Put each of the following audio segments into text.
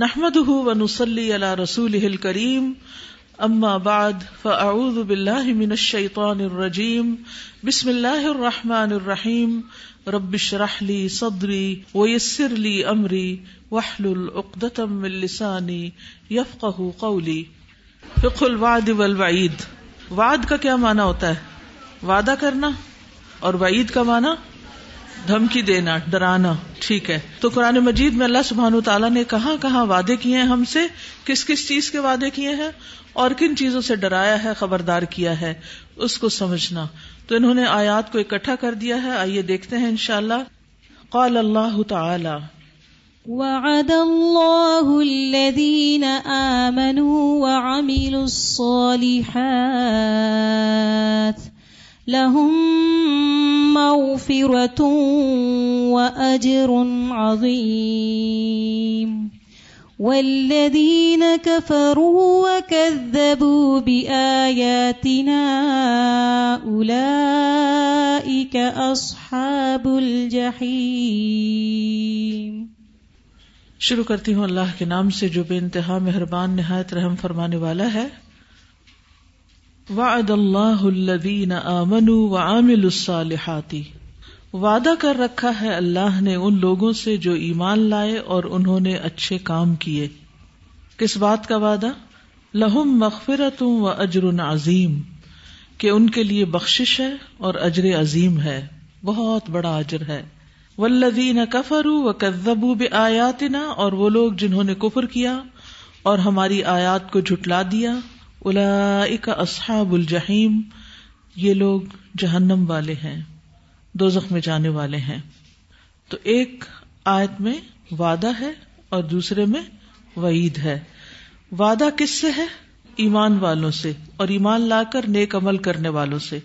نحمده ونصلي على رسوله الكريم. اما بعد فاعوذ بالله من الشيطان الرجيم. بسم الله الرحمن الرحيم. رب اشرح لي صدري ويسر لي امري واحلل عقدة من لساني يفقهوا قولي. فقه الوعد والوعید وعد کا کیا معنی ہوتا ہے؟ وعدہ کرنا اور وعید کا معنی؟ دھمکی دینا، ڈرانا، ٹھیک ہے۔ تو قرآن مجید میں اللہ سبحان تعالیٰ نے کہاں کہاں وعدے کیے ہیں ہم سے؟ کس کس چیز کے وعدے کیے ہیں؟ اور کن چیزوں سے ڈرایا ہے، خبردار کیا ہے؟ اس کو سمجھنا۔ تو انہوں نے آیات کو اکٹھا کر دیا ہے۔ آئیے دیکھتے ہیں انشاء اللہ قال اللہ تعالی۔ وعد الله الذين آمنوا وعملوا الصالحات۔ لهم مغفرة وأجر عظيم. والذين كفروا وكذبوا بآياتنا أولئك أصحاب الجحيم. شروع کرتی ہوں اللہ کے نام سے جو بے انتہا مہربان، نہایت رحم فرمانے والا ہے۔ وعد اللہ الذین آمنوا وعاملوا الصالحات۔ وعدہ کر رکھا ہے اللہ نے ان لوگوں سے جو ایمان لائے اور انہوں نے اچھے کام کیے۔ کس بات کا وعدہ؟ لہم مغفرت و اجر عظیم۔ کہ ان کے لیے بخشش ہے اور اجر عظیم ہے۔ بہت بڑا اجر ہے۔ والذین کفروا وکذبوا بآیاتنا اور وہ لوگ جنہوں نے کفر کیا اور ہماری آیات کو جھٹلا دیا۔ اولئک اصحاب الجحیم، یہ لوگ جہنم والے ہیں دو میں جانے والے ہیں۔ تو ایک آیت میں وعدہ ہے اور دوسرے میں وعید ہے۔ وعدہ کس سے ہے؟ ایمان والوں سے، اور ایمان لا کر نیک عمل کرنے والوں سے۔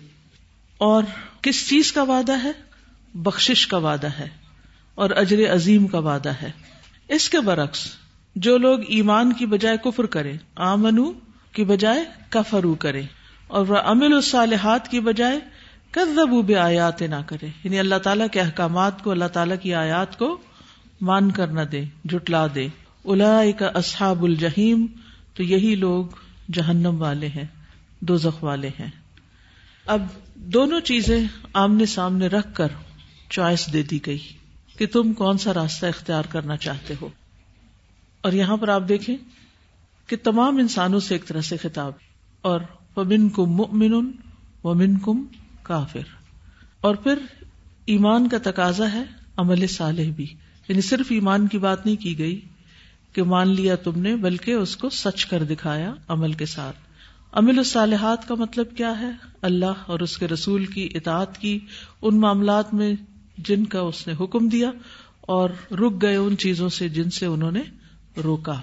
اور کس چیز کا وعدہ ہے؟ بخشش کا وعدہ ہے، اور اجر عظیم کا وعدہ ہے۔ اس کے برعکس جو لوگ ایمان کی بجائے کفر کرے آمنو کی بجائے کفرو کرے اور وہ امل الصالحات کی بجائے کذبو بے آیات نہ کرے۔ یعنی اللہ تعالیٰ کے احکامات کو، اللہ تعالیٰ کی آیات کو مان کر نہ دے جٹلا دے۔ الا کا اصحاب الجہیم تو یہی لوگ جہنم والے ہیں دو والے ہیں۔ اب دونوں چیزیں آمنے سامنے رکھ کر چوائس دے دی گئی کہ تم کون سا راستہ اختیار کرنا چاہتے ہو۔ اور یہاں پر آپ دیکھیں کہ تمام انسانوں سے ایک طرح سے خطاب اور ومن کم مؤمن ومن کم کافر۔ اور پھر ایمان کا تقاضا ہے عمل صالح بھی۔ یعنی صرف ایمان کی بات نہیں کی گئی کہ مان لیا تم نے، بلکہ اس کو سچ کر دکھایا عمل کے ساتھ۔ عمل الصالحات کا مطلب کیا ہے؟ اللہ اور اس کے رسول کی اطاعت کی، ان معاملات میں جن کا اس نے حکم دیا اور رک گئے ان چیزوں سے جن سے انہوں نے روکا۔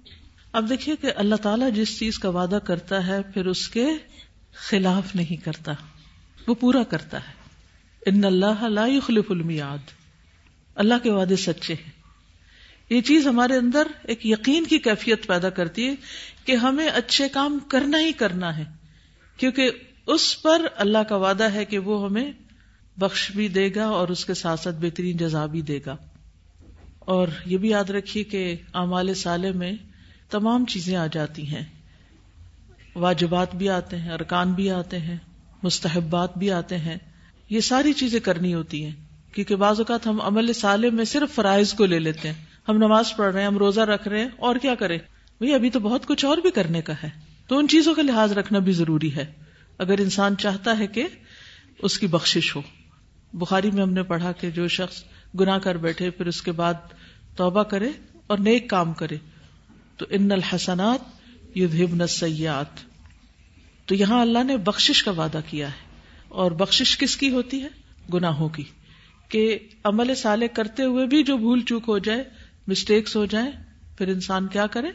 اب دیکھیے کہ اللہ تعالیٰ جس چیز کا وعدہ کرتا ہے، پھر اس کے خلاف نہیں کرتا۔ وہ پورا کرتا ہے۔ ان اللہ لا يخلف المیاد اللہ کے وعدے سچے ہیں۔ یہ چیز ہمارے اندر ایک یقین کی کیفیت پیدا کرتی ہے کہ ہمیں اچھے کام کرنا ہی کرنا ہے۔ کیونکہ اس پر اللہ کا وعدہ ہے کہ وہ ہمیں بخش بھی دے گا اور اس کے ساتھ ساتھ بہترین جزا بھی دے گا۔ اور یہ بھی یاد رکھیے کہ اعمال سالے میں تمام چیزیں آ جاتی ہیں۔ واجبات بھی آتے ہیں، ارکان بھی آتے ہیں، مستحبات بھی آتے ہیں۔ یہ ساری چیزیں کرنی ہوتی ہیں۔ کیونکہ بعض اوقات ہم عمل سالے میں صرف فرائض کو لے لیتے ہیں۔ ہم نماز پڑھ رہے ہیں، ہم روزہ رکھ رہے ہیں، اور کیا کریں؟ بھائی ابھی تو بہت کچھ اور بھی کرنے کا ہے۔ تو ان چیزوں کا لحاظ رکھنا بھی ضروری ہے۔ اگر انسان چاہتا ہے کہ اس کی بخشش ہو۔ بخاری میں ہم نے پڑھا کہ جو شخص گنا کر بیٹھے، پھر اس کے بعد توبہ کرے اور نیک کام کرے۔ تو ان الحسنات یذہبن السیئات۔ تو یہاں اللہ نے بخشش کا وعدہ کیا ہے۔ اور بخشش کس کی ہوتی ہے؟ گناہوں کی۔ کہ عمل سالے کرتے ہوئے بھی جو بھول چوک ہو جائے مسٹیکس ہو جائیں، پھر انسان کیا کرے؟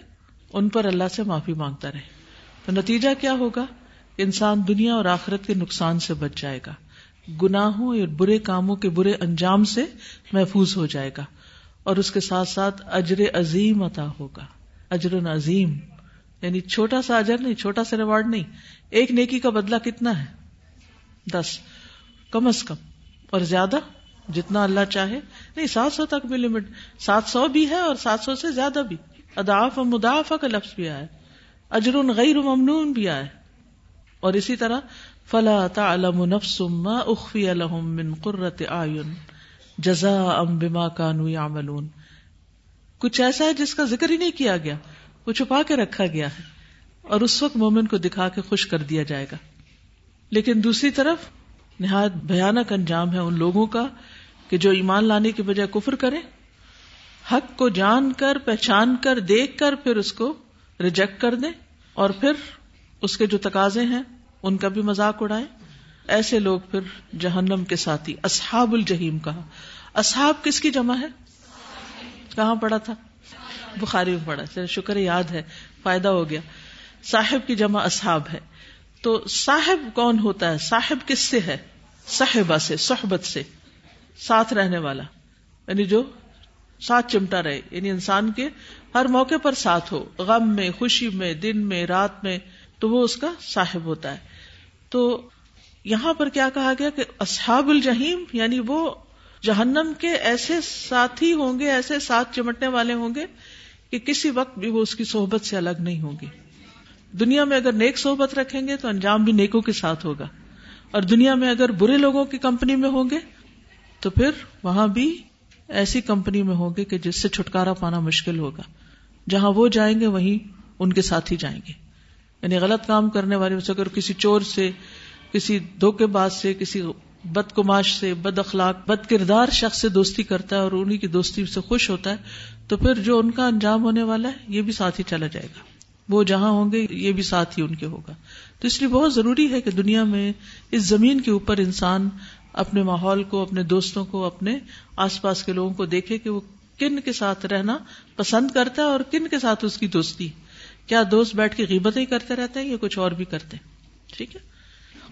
ان پر اللہ سے معافی مانگتا رہے۔ تو نتیجہ کیا ہوگا؟ انسان دنیا اور آخرت کے نقصان سے بچ جائے گا۔ گناہوں یا برے کاموں کے برے انجام سے محفوظ ہو جائے گا۔ اور اس کے ساتھ ساتھ اجر عظیم عطا ہوگا۔ اجر عظیم۔ یعنی چھوٹا سا اجر نہیں، چھوٹا سا ریوارڈ نہیں۔ ایک نیکی کا بدلہ کتنا ہے؟ دس۔ کم از کم۔ اور زیادہ؟ جتنا اللہ چاہے۔ نہیں، سات سو تک بھی لمٹ سات سو بھی ہے اور سات سو سے زیادہ بھی۔ اداف مدافع کا لفظ بھی آئے اجر غیر ممنون بھی آئے اور اسی طرح، فلا تعلم نفس ما اخفی لهم من قرۃ اعین۔ جزاء بما كانوا يعملون۔ کچھ ایسا ہے جس کا ذکر ہی نہیں کیا گیا، وہ چھپا کے رکھا گیا ہے اور اس وقت مومن کو دکھا کے خوش کر دیا جائے گا۔ لیکن دوسری طرف نہایت بھیانک انجام ہے ان لوگوں کا کہ جو ایمان لانے کی بجائے کفر کرے حق کو جان کر، پہچان کر، دیکھ کر پھر اس کو ریجیکٹ کر دیں اور پھر اس کے جو تقاضے ہیں، ان کا بھی مذاق اڑائے ایسے لوگ پھر جہنم کے ساتھی، اصحاب الجہیم کہا۔ اصحاب کس کی جمع ہے؟ کہاں پڑا تھا؟ بخاری میں پڑا چلے شکر یاد ہے، فائدہ ہو گیا۔ صاحب کی جمع اصحاب ہے۔ تو صاحب کون ہوتا ہے؟ صاحب کس سے ہے؟ صاحبہ سے، صحبت سے۔ ساتھ رہنے والا۔ یعنی جو ساتھ چمٹا رہے۔ یعنی انسان کے ہر موقع پر ساتھ ہو۔ غم میں، خوشی میں، دن میں، رات میں۔ تو وہ اس کا صاحب ہوتا ہے۔ تو یہاں پر کیا کہا گیا کہ اصحاب الجہیم یعنی وہ جہنم کے ایسے ساتھی ہوں گے، ایسے ساتھ چمٹنے والے ہوں گے کہ کسی وقت بھی وہ اس کی صحبت سے الگ نہیں ہوں گے۔ دنیا میں اگر نیک صحبت رکھیں گے تو انجام بھی نیکوں کے ساتھ ہوگا۔ اور دنیا میں اگر برے لوگوں کی کمپنی میں ہوں گے تو پھر وہاں بھی ایسی کمپنی میں ہوں گے کہ جس سے چھٹکارا پانا مشکل ہوگا۔ جہاں وہ جائیں گے، وہیں ان کے ساتھ ہی جائیں گے۔ یعنی غلط کام کرنے والے اگر کسی چور سے، کسی دھوکے باز سے، کسی بد کماش سے بد اخلاق بد کردار شخص سے دوستی کرتا ہے اور انہیں کی دوستی سے خوش ہوتا ہے، تو پھر جو ان کا انجام ہونے والا ہے، یہ بھی ساتھ ہی چلا جائے گا۔ وہ جہاں ہوں گے، یہ بھی ساتھ ہی ان کے ہوگا۔ تو اس لیے بہت ضروری ہے کہ دنیا میں اس زمین کے اوپر انسان اپنے ماحول کو، اپنے دوستوں کو، اپنے آس پاس کے لوگوں کو دیکھے کہ وہ کن کے ساتھ رہنا پسند کرتا ہے اور کن کے ساتھ اس کی دوستی۔ کیا دوست بیٹھ کے غیبتیں کرتے رہتے ہیں یا کچھ اور بھی کرتے ہیں؟ ٹھیک ہے۔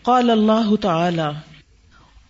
قال اللہ تعالی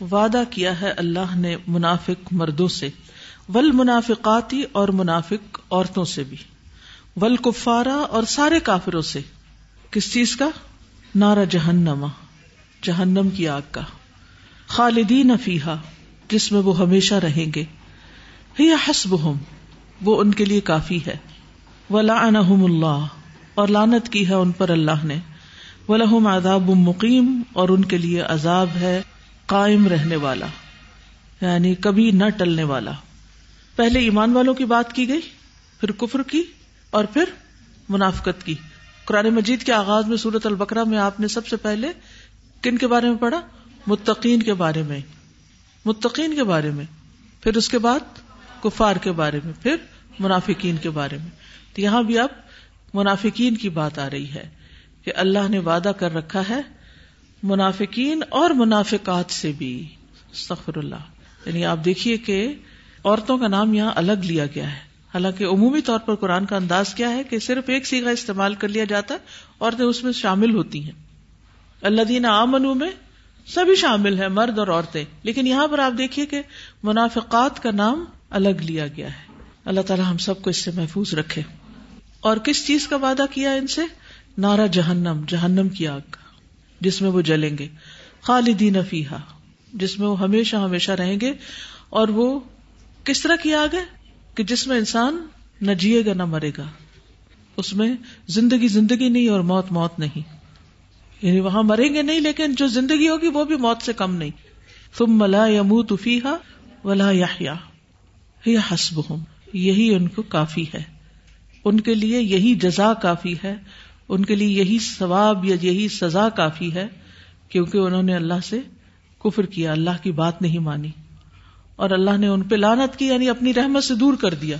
وعدہ کیا ہے اللہ نے منافق مردوں سے ول منافقاتی اور منافق عورتوں سے بھی ول کفارا اور سارے کافروں سے۔ کس چیز کا؟ نارا جہنما جہنم کی آگ کا۔ خالدین فیحا جس میں وہ ہمیشہ رہیں گے۔ حسب وہ ان کے لیے کافی ہے۔ ولعنہم اللہ، اور لانت کی ہے ان پر اللہ نے۔ ولہم عذاب مقیم، اور ان کے لیے عذاب ہے۔ قائم رہنے والا یعنی کبھی نہ ٹلنے والا۔ پہلے ایمان والوں کی بات کی گئی، پھر کفر کی اور پھر منافقت کی۔ قرآن مجید کے آغاز میں سورت البکرا میں آپ نے سب سے پہلے کن کے بارے میں پڑھا؟ متقین کے بارے میں۔ متقین کے بارے میں۔ پھر اس کے بعد کفار کے بارے میں۔ پھر منافقین کے بارے میں۔ تو یہاں بھی اب منافقین کی بات آ رہی ہے کہ اللہ نے وعدہ کر رکھا ہے منافقین اور منافقات سے بھی سفر اللہ۔ یعنی آپ دیکھیے کہ عورتوں کا نام یہاں الگ لیا گیا ہے۔ حالانکہ عمومی طور پر قرآن کا انداز کیا ہے کہ صرف ایک سیگا استعمال کر لیا جاتا ہے، عورتیں اس میں شامل ہوتی ہیں۔ اللہ دین آمنو میں سبھی شامل ہیں، مرد اور عورتیں۔ لیکن یہاں پر آپ دیکھیے کہ منافقات کا نام الگ لیا گیا ہے۔ اللہ تعالیٰ ہم سب کو اس سے محفوظ رکھے۔ اور کس چیز کا وعدہ کیا ان سے؟ نارا جہنم جہنم کی آگ۔ کا جس میں وہ جلیں گے۔ خالدین فیحا جس میں وہ ہمیشہ ہمیشہ رہیں گے۔ اور وہ کس طرح کی آگ ہے؟ کہ جس میں انسان نہ جیے گا، نہ مرے گا۔ اس میں زندگی زندگی نہیں اور موت موت نہیں۔ یعنی وہاں مریں گے نہیں، لیکن جو زندگی ہوگی وہ بھی موت سے کم نہیں۔ تم ملا یمو تفیحا ولا یا حسب یہی ان کو کافی ہے۔ ان کے لیے یہی جزا کافی ہے۔ ان کے لیے یہی ثواب یا یہی سزا کافی ہے کیونکہ انہوں نے اللہ سے کفر کیا، اللہ کی بات نہیں مانی۔ اور اللہ نے ان پہ لانت کی یعنی اپنی رحمت سے دور کر دیا۔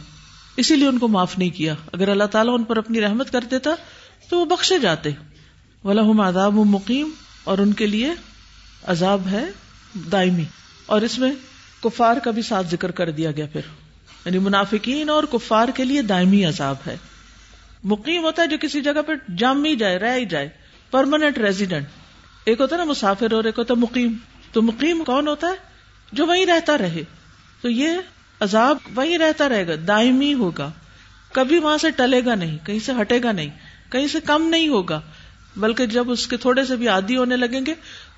اسی لیے ان کو معاف نہیں کیا۔ اگر اللہ تعالیٰ ان پر اپنی رحمت کر دیتا تو وہ بخشے جاتے۔ ولہم عذاب مقیم اور ان کے لیے عذاب ہے دائمی۔ اور اس میں کفار کا بھی ساتھ ذکر کر دیا گیا پھر۔ یعنی منافقین اور کفار کے لیے دائمی عذاب ہے۔ مقیم ہوتا ہے جو کسی جگہ پہ جام ہی جائے، رہ ہی جائے پرماننٹ ریزیڈنٹ ایک ہوتا ہے نا مسافر اور ایک ہوتا ہے مقیم۔ تو مقیم کون ہوتا ہے؟ جو وہیں رہتا رہے۔ تو یہ عذاب وہیں رہتا رہے گا، دائمی ہوگا۔ کبھی وہاں سے ٹلے گا نہیں، کہیں سے ہٹے گا نہیں، کہیں سے کم نہیں ہوگا۔ بلکہ جب اس کے تھوڑے سے بھی عادی ہونے لگیں گے،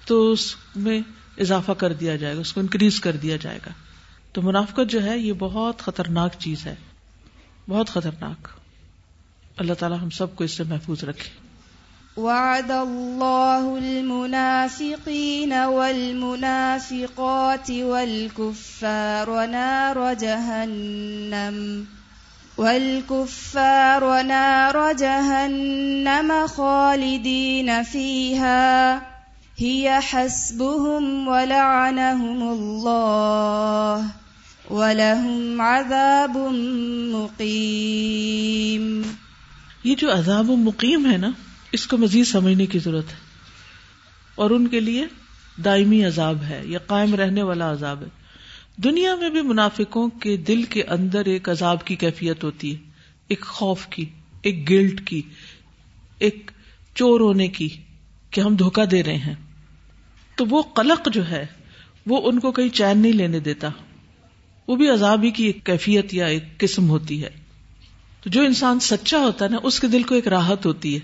تو اس میں اضافہ کر دیا جائے گا، اس کو انکریز کر دیا جائے گا۔ تو منافقت جو ہے، یہ بہت خطرناک چیز ہے۔ بہت خطرناک۔ اللہ تعالیٰ ہم سب کو اس سے محفوظ رکھے۔ وعد الله المنافقين والمنافقات والكفار نار جهنم والكفار نار جهنم خالدين فيها هي حسبهم ولعنهم الله ولهم عذاب مقيم یہ جو عذاب و مقیم ہے نا، اس کو مزید سمجھنے کی ضرورت ہے۔ اور ان کے لیے دائمی عذاب ہے، یا قائم رہنے والا عذاب ہے۔ دنیا میں بھی منافقوں کے دل کے اندر ایک عذاب کی کیفیت ہوتی ہے، ایک خوف کی، ایک گلٹ کی، ایک چور ہونے کی کہ ہم دھوکا دے رہے ہیں۔ تو وہ قلق جو ہے، وہ ان کو کہیں چین نہیں لینے دیتا۔ وہ بھی عذاب ہی کی ایک کیفیت یا ایک قسم ہوتی ہے۔ تو جو انسان سچا ہوتا ہے نا، اس کے دل کو ایک راحت ہوتی ہے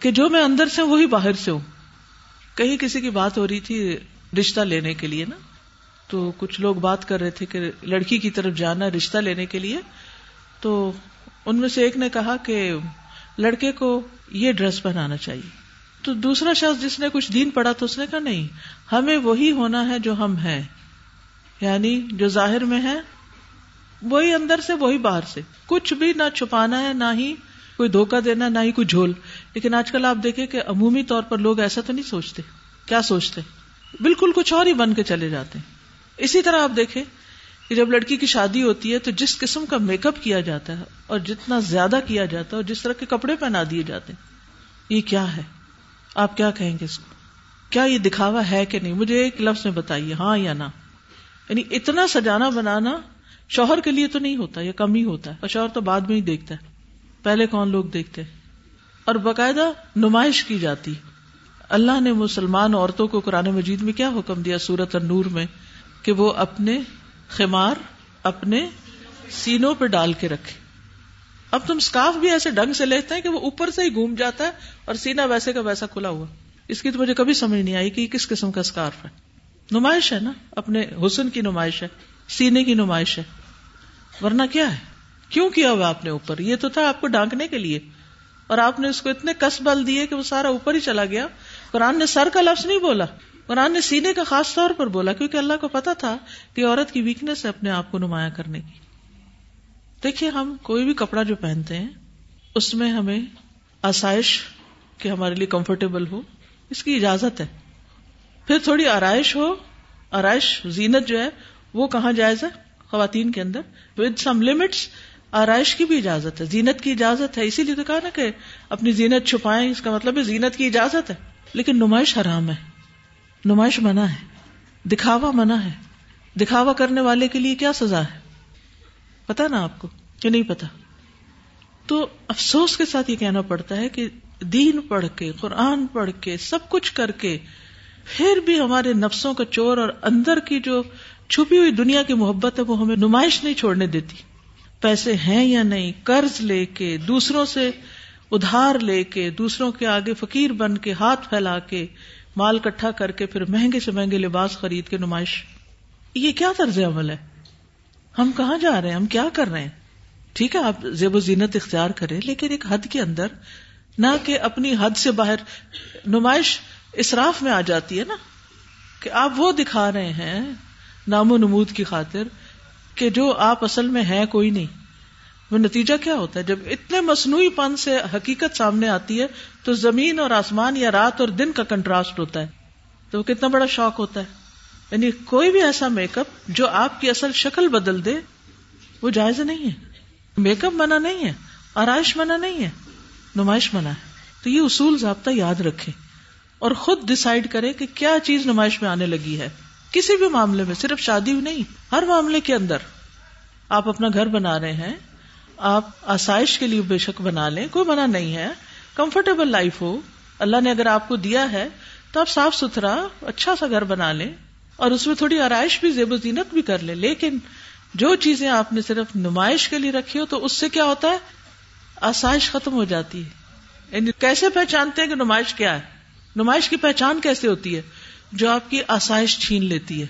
کہ جو میں اندر سے ہوں، وہی باہر سے ہوں۔ کہیں کسی کی بات ہو رہی تھی رشتہ لینے کے لیے نا، تو کچھ لوگ بات کر رہے تھے کہ لڑکی کی طرف جانا رشتہ لینے کے لیے۔ تو ان میں سے ایک نے کہا کہ لڑکے کو یہ ڈریس پہنانا چاہیے۔ تو دوسرا شخص جس نے کچھ دین پڑا تو اس نے کہا، نہیں، ہمیں وہی ہونا ہے جو ہم ہیں۔ یعنی جو ظاہر میں ہے وہی اندر سے، وہی باہر سے۔ کچھ بھی نہ چھپانا ہے، نہ ہی کوئی دھوکا دینا، نہ ہی کوئی جھول۔ لیکن آج کل آپ دیکھیں کہ عمومی طور پر لوگ ایسا تو نہیں سوچتے۔ کیا سوچتے؟ بالکل کچھ اور ہی بن کے چلے جاتے ہیں۔ اسی طرح آپ دیکھیں کہ جب لڑکی کی شادی ہوتی ہے تو جس قسم کا میک اپ کیا جاتا ہے اور جتنا زیادہ کیا جاتا ہے اور جس طرح کے کپڑے پہنا دیے جاتے ہیں، یہ کیا ہے؟ آپ کیا کہیں گے اس کو؟ کیا یہ دکھاوا ہے کہ نہیں؟ مجھے ایک لفظ میں بتائیے ہاں یا نہ؟ یعنی اتنا سجانا بنانا شوہر کے لیے تو نہیں ہوتا، یہ کم ہی ہوتا ہے۔ اور شوہر تو بعد میں ہی دیکھتا ہے۔ پہلے کون لوگ دیکھتے؟ ہیں اور باقاعدہ نمائش کی جاتی۔ اللہ نے مسلمان عورتوں کو قرآن مجید میں کیا حکم دیا سورت النور میں؟ کہ وہ اپنے خمار، اپنے سینوں پہ ڈال کے رکھے۔ اب تم اسکارف بھی ایسے ڈنگ سے لیتے ہیں کہ وہ اوپر سے ہی گھوم جاتا ہے اور سینا ویسے کا ویسا کھلا ہوا۔ اس کی تو مجھے کبھی سمجھ نہیں آئی کہ کس قسم کا اسکارف ہے۔ نمائش ہے نا؟ اپنے حسن کی نمائش ہے۔ سینے کی نمائش ہے۔ ورنہ کیا ہے؟ کیوں کیا ہوا آپ نے اوپر؟ یہ تو تھا آپ کو ڈانکنے کے لیے۔ اور آپ نے اس کو اتنے کس بل دیے کہ وہ سارا اوپر ہی چلا گیا۔ قرآن نے سر کا لفظ نہیں بولا۔ قرآن نے سینے کا خاص طور پر بولا، کیونکہ اللہ کو پتا تھا کہ عورت کی ویکنیس ہے اپنے آپ کو نمایاں کرنے کی۔ دیکھیے، ہم کوئی بھی کپڑا جو پہنتے ہیں، اس میں ہمیں آسائش کہ ہمارے لیے کمفرٹیبل ہو، اس کی اجازت ہے۔ پھر تھوڑی آرائش ہو، آرائش، زینت جو ہے وہ کہاں جائز ہے؟ خواتین کے اندر۔ ود سم لمٹس آرائش کی بھی اجازت ہے، زینت کی اجازت ہے۔ اسی لیے تو کہا نا کہ اپنی زینت چھپائیں، اس کا مطلب ہے زینت کی اجازت ہے۔ لیکن نمائش حرام ہے۔ نمائش منع ہے۔ دکھاوا منع ہے۔ دکھاوا کرنے والے کے لیے کیا سزا ہے؟ پتا نا آپ کو؟ کہ نہیں پتا؟ تو افسوس کے ساتھ یہ کہنا پڑتا ہے کہ دین پڑھ کے، قرآن پڑھ کے، سب کچھ کر کے، پھر بھی ہمارے نفسوں کا چور اور اندر کی جو چھپی ہوئی دنیا کی محبت ہے، وہ ہمیں نمائش نہیں چھوڑنے دیتی۔ پیسے ہیں یا نہیں، قرض لے کے، دوسروں سے ادھار لے کے، دوسروں کے آگے فقیر بن کے، ہاتھ پھیلا کے، مال کٹھا کر کے، پھر مہنگے سے مہنگے لباس خرید کے نمائش۔ یہ کیا طرز عمل ہے؟ ہم کہاں جا رہے ہیں؟ ہم کیا کر رہے ہیں؟ ٹھیک ہے، آپ زیب و زینت اختیار کریں، لیکن ایک حد کے اندر، نہ کہ اپنی حد سے باہر نمائش اسراف میں آ جاتی ہے نا، کہ آپ وہ دکھا رہے ہیں نام و نمود کی خاطر کہ جو آپ اصل میں ہیں، کوئی نہیں۔ وہ نتیجہ کیا ہوتا ہے؟ جب اتنے مصنوعی پن سے حقیقت سامنے آتی ہے، تو زمین اور آسمان یا رات اور دن کا کنٹراسٹ ہوتا ہے۔ تو وہ کتنا بڑا شوق ہوتا ہے۔ یعنی کوئی بھی ایسا میک اپ جو آپ کی اصل شکل بدل دے، وہ جائز نہیں ہے۔ میک اپ منع نہیں ہے، آرائش منع نہیں ہے، نمائش منع ہے۔ تو یہ اصول ضابطہ یاد رکھے اور خود ڈسائڈ کرے کہ کیا چیز نمائش میں آنے لگی ہے۔ کسی بھی معاملے میں، صرف شادی نہیں، ہر معاملے کے اندر آپ اپنا گھر بنا رہے ہیں، آپ آسائش کے لیے بے شک بنا لیں، کوئی منع نہیں ہے، کمفرٹیبل لائف ہو۔ اللہ نے اگر آپ کو دیا ہے تو آپ صاف ستھرا اچھا سا گھر بنا لیں اور اس میں تھوڑی آرائش بھی، زیب و زینت بھی کر لیں۔ لیکن جو چیزیں آپ نے صرف نمائش کے لیے رکھی ہو تو اس سے کیا ہوتا ہے؟ آسائش ختم ہو جاتی ہے۔ یعنی کیسے پہچانتے ہیں کہ نمائش کیا ہے؟ نمائش کی پہچان کیسے ہوتی ہے؟ جو آپ کی آسائش چھین لیتی ہے۔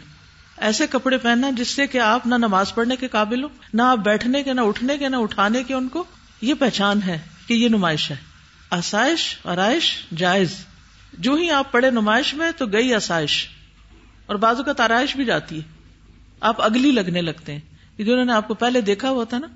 ایسے کپڑے پہننا جس سے کہ آپ نہ نماز پڑھنے کے قابل ہو نہ آپ بیٹھنے کے، نہ اٹھنے کے، نہ اٹھانے کے ان کو۔ یہ پہچان ہے کہ یہ نمائش ہے۔ آسائش، آرائش جائز۔ جو ہی آپ پڑھے نمائش میں تو گئی آسائش۔ اور بازو کا تارائش بھی جاتی ہے۔ آپ اگلی لگنے لگتے ہیں۔ جنہوں نے آپ کو پہلے دیکھا ہوا تھا نا،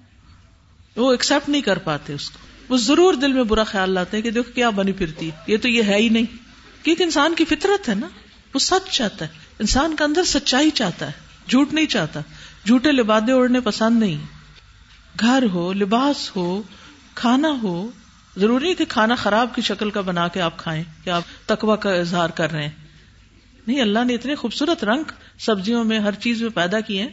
وہ ایکسپٹ نہیں کر پاتے اس کو۔ وہ ضرور دل میں برا خیال لاتے ہیں کہ دیکھو کیا بنی پھرتی ہے۔ یہ تو یہ ہے ہی نہیں۔ کیونکہ انسان کی فطرت ہے نا۔ وہ سچ چاہتا ہے۔ انسان کا اندر سچائی چاہتا ہے، جھوٹ نہیں چاہتا۔ جھوٹے لبادے اوڑھنے پسند نہیں۔ گھر ہو، لباس ہو، کھانا ہو، ضروری ہے کہ کھانا خراب کی شکل کا بنا کے آپ کھائیں کہ آپ تکوا کا اظہار کر رہے ہیں۔ نہیں، اللہ نے اتنے خوبصورت رنگ سبزیوں میں ہر چیز میں پیدا کیے ہیں۔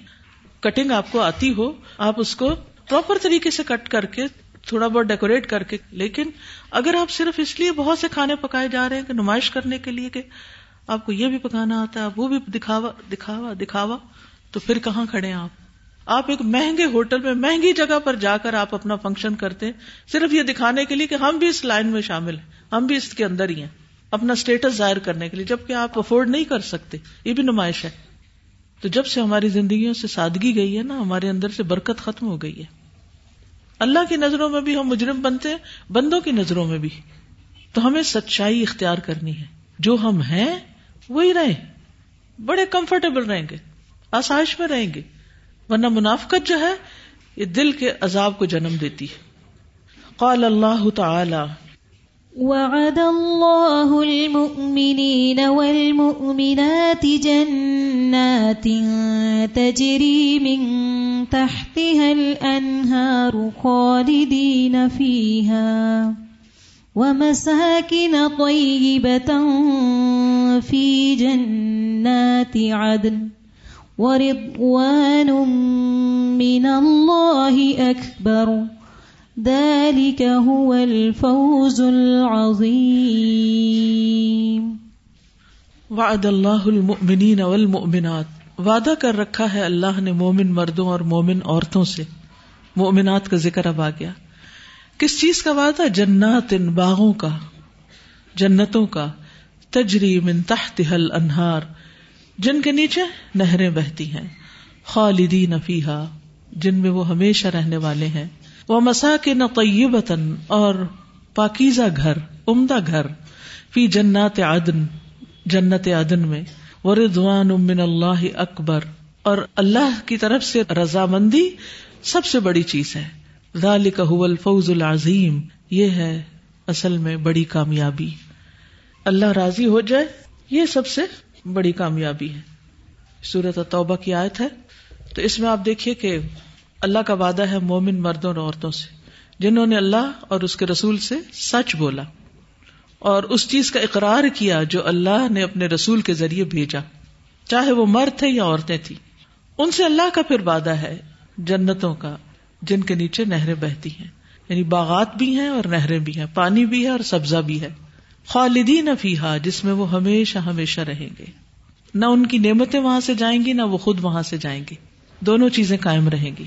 کٹنگ آپ کو آتی ہو، آپ اس کو پراپر طریقے سے کٹ کر کے، تھوڑا بہت ڈیکوریٹ کر کے، لیکن اگر آپ صرف اس لیے بہت سے کھانے پکائے جا رہے ہیں کہ نمائش کرنے کے لیے کہ آپ کو یہ بھی پکانا آتا ہے، وہ بھی دکھاوا دکھاوا دکھاوا، تو پھر کہاں کھڑے ہیں آپ؟ آپ ایک مہنگے ہوٹل میں، مہنگی جگہ پر جا کر آپ اپنا فنکشن کرتے ہیں، صرف یہ دکھانے کے لیے کہ ہم بھی اس لائن میں شامل ہیں، ہم بھی اس کے اندر ہی ہیں، اپنا اسٹیٹس ظاہر کرنے کے لیے، جبکہ آپ افورڈ نہیں کر سکتے، یہ بھی نمائش ہے۔ تو جب سے ہماری زندگیوں سے سادگی گئی ہے نا، ہمارے اندر سے برکت ختم ہو گئی ہے۔ اللہ کی نظروں میں بھی ہم مجرم بنتے ہیں، بندوں کی نظروں میں بھی۔ تو ہمیں سچائی اختیار کرنی ہے۔ جو ہم ہیں وہی رہیں۔ بڑے کمفرٹیبل رہیں گے۔ آسائش میں رہیں گے۔ ورنہ منافقت جو ہے، یہ دل کے عذاب کو جنم دیتی ہے۔ قال اللہ تعالی، وعد الله المؤمنين والمؤمنات جنات تجري من تحتها الأنهار خالدين فيها ومساكن طيبة في جنات عدن ورضوان من الله أكبر. ذلك هو الفوز العظيم. وعد اللہ المؤمنین والمؤمنات. وعدہ کر رکھا ہے اللہ نے مومن مردوں اور مومن عورتوں سے. مومنات کا ذکر اب آ گیا۔ کس چیز کا وعدہ؟ جنات ان باغوں کا، جنتوں کا، تجری من تحت حل انہار جن کے نیچے نہریں بہتی ہیں، خالدین فیہا، جن میں وہ ہمیشہ رہنے والے ہیں۔ وہ مسا کے نقیبتن اور پاکیزہ گھر، عمدہ گھر، فی جنات عدن، جنت عدن میں۔ وردوان من اللہ اکبر، اور اللہ کی طرف سے رضامندی سب سے بڑی چیز ہے۔ ذالک هو الفوز العظیم۔ یہ ہے اصل میں بڑی کامیابی۔ اللہ راضی ہو جائے، یہ سب سے بڑی کامیابی ہے۔ سورت توبہ کی آیت ہے۔ تو اس میں آپ دیکھیے کہ اللہ کا وعدہ ہے مومن مردوں اور عورتوں سے، جنہوں نے اللہ اور اس کے رسول سے سچ بولا۔ اور اس چیز کا اقرار کیا جو اللہ نے اپنے رسول کے ذریعے بھیجا۔ چاہے وہ مرد تھے یا عورتیں تھیں۔ ان سے اللہ کا پھر وعدہ ہے جنتوں کا۔ جن کے نیچے نہریں بہتی ہیں۔ یعنی باغات بھی ہیں اور نہریں بھی ہیں، پانی بھی ہے اور سبزہ بھی ہے۔ خالدین فیحا جس میں وہ ہمیشہ ہمیشہ رہیں گے۔ نہ ان کی نعمتیں وہاں سے جائیں گی، نہ وہ خود وہاں سے جائیں گی دونوں چیزیں قائم رہیں گی۔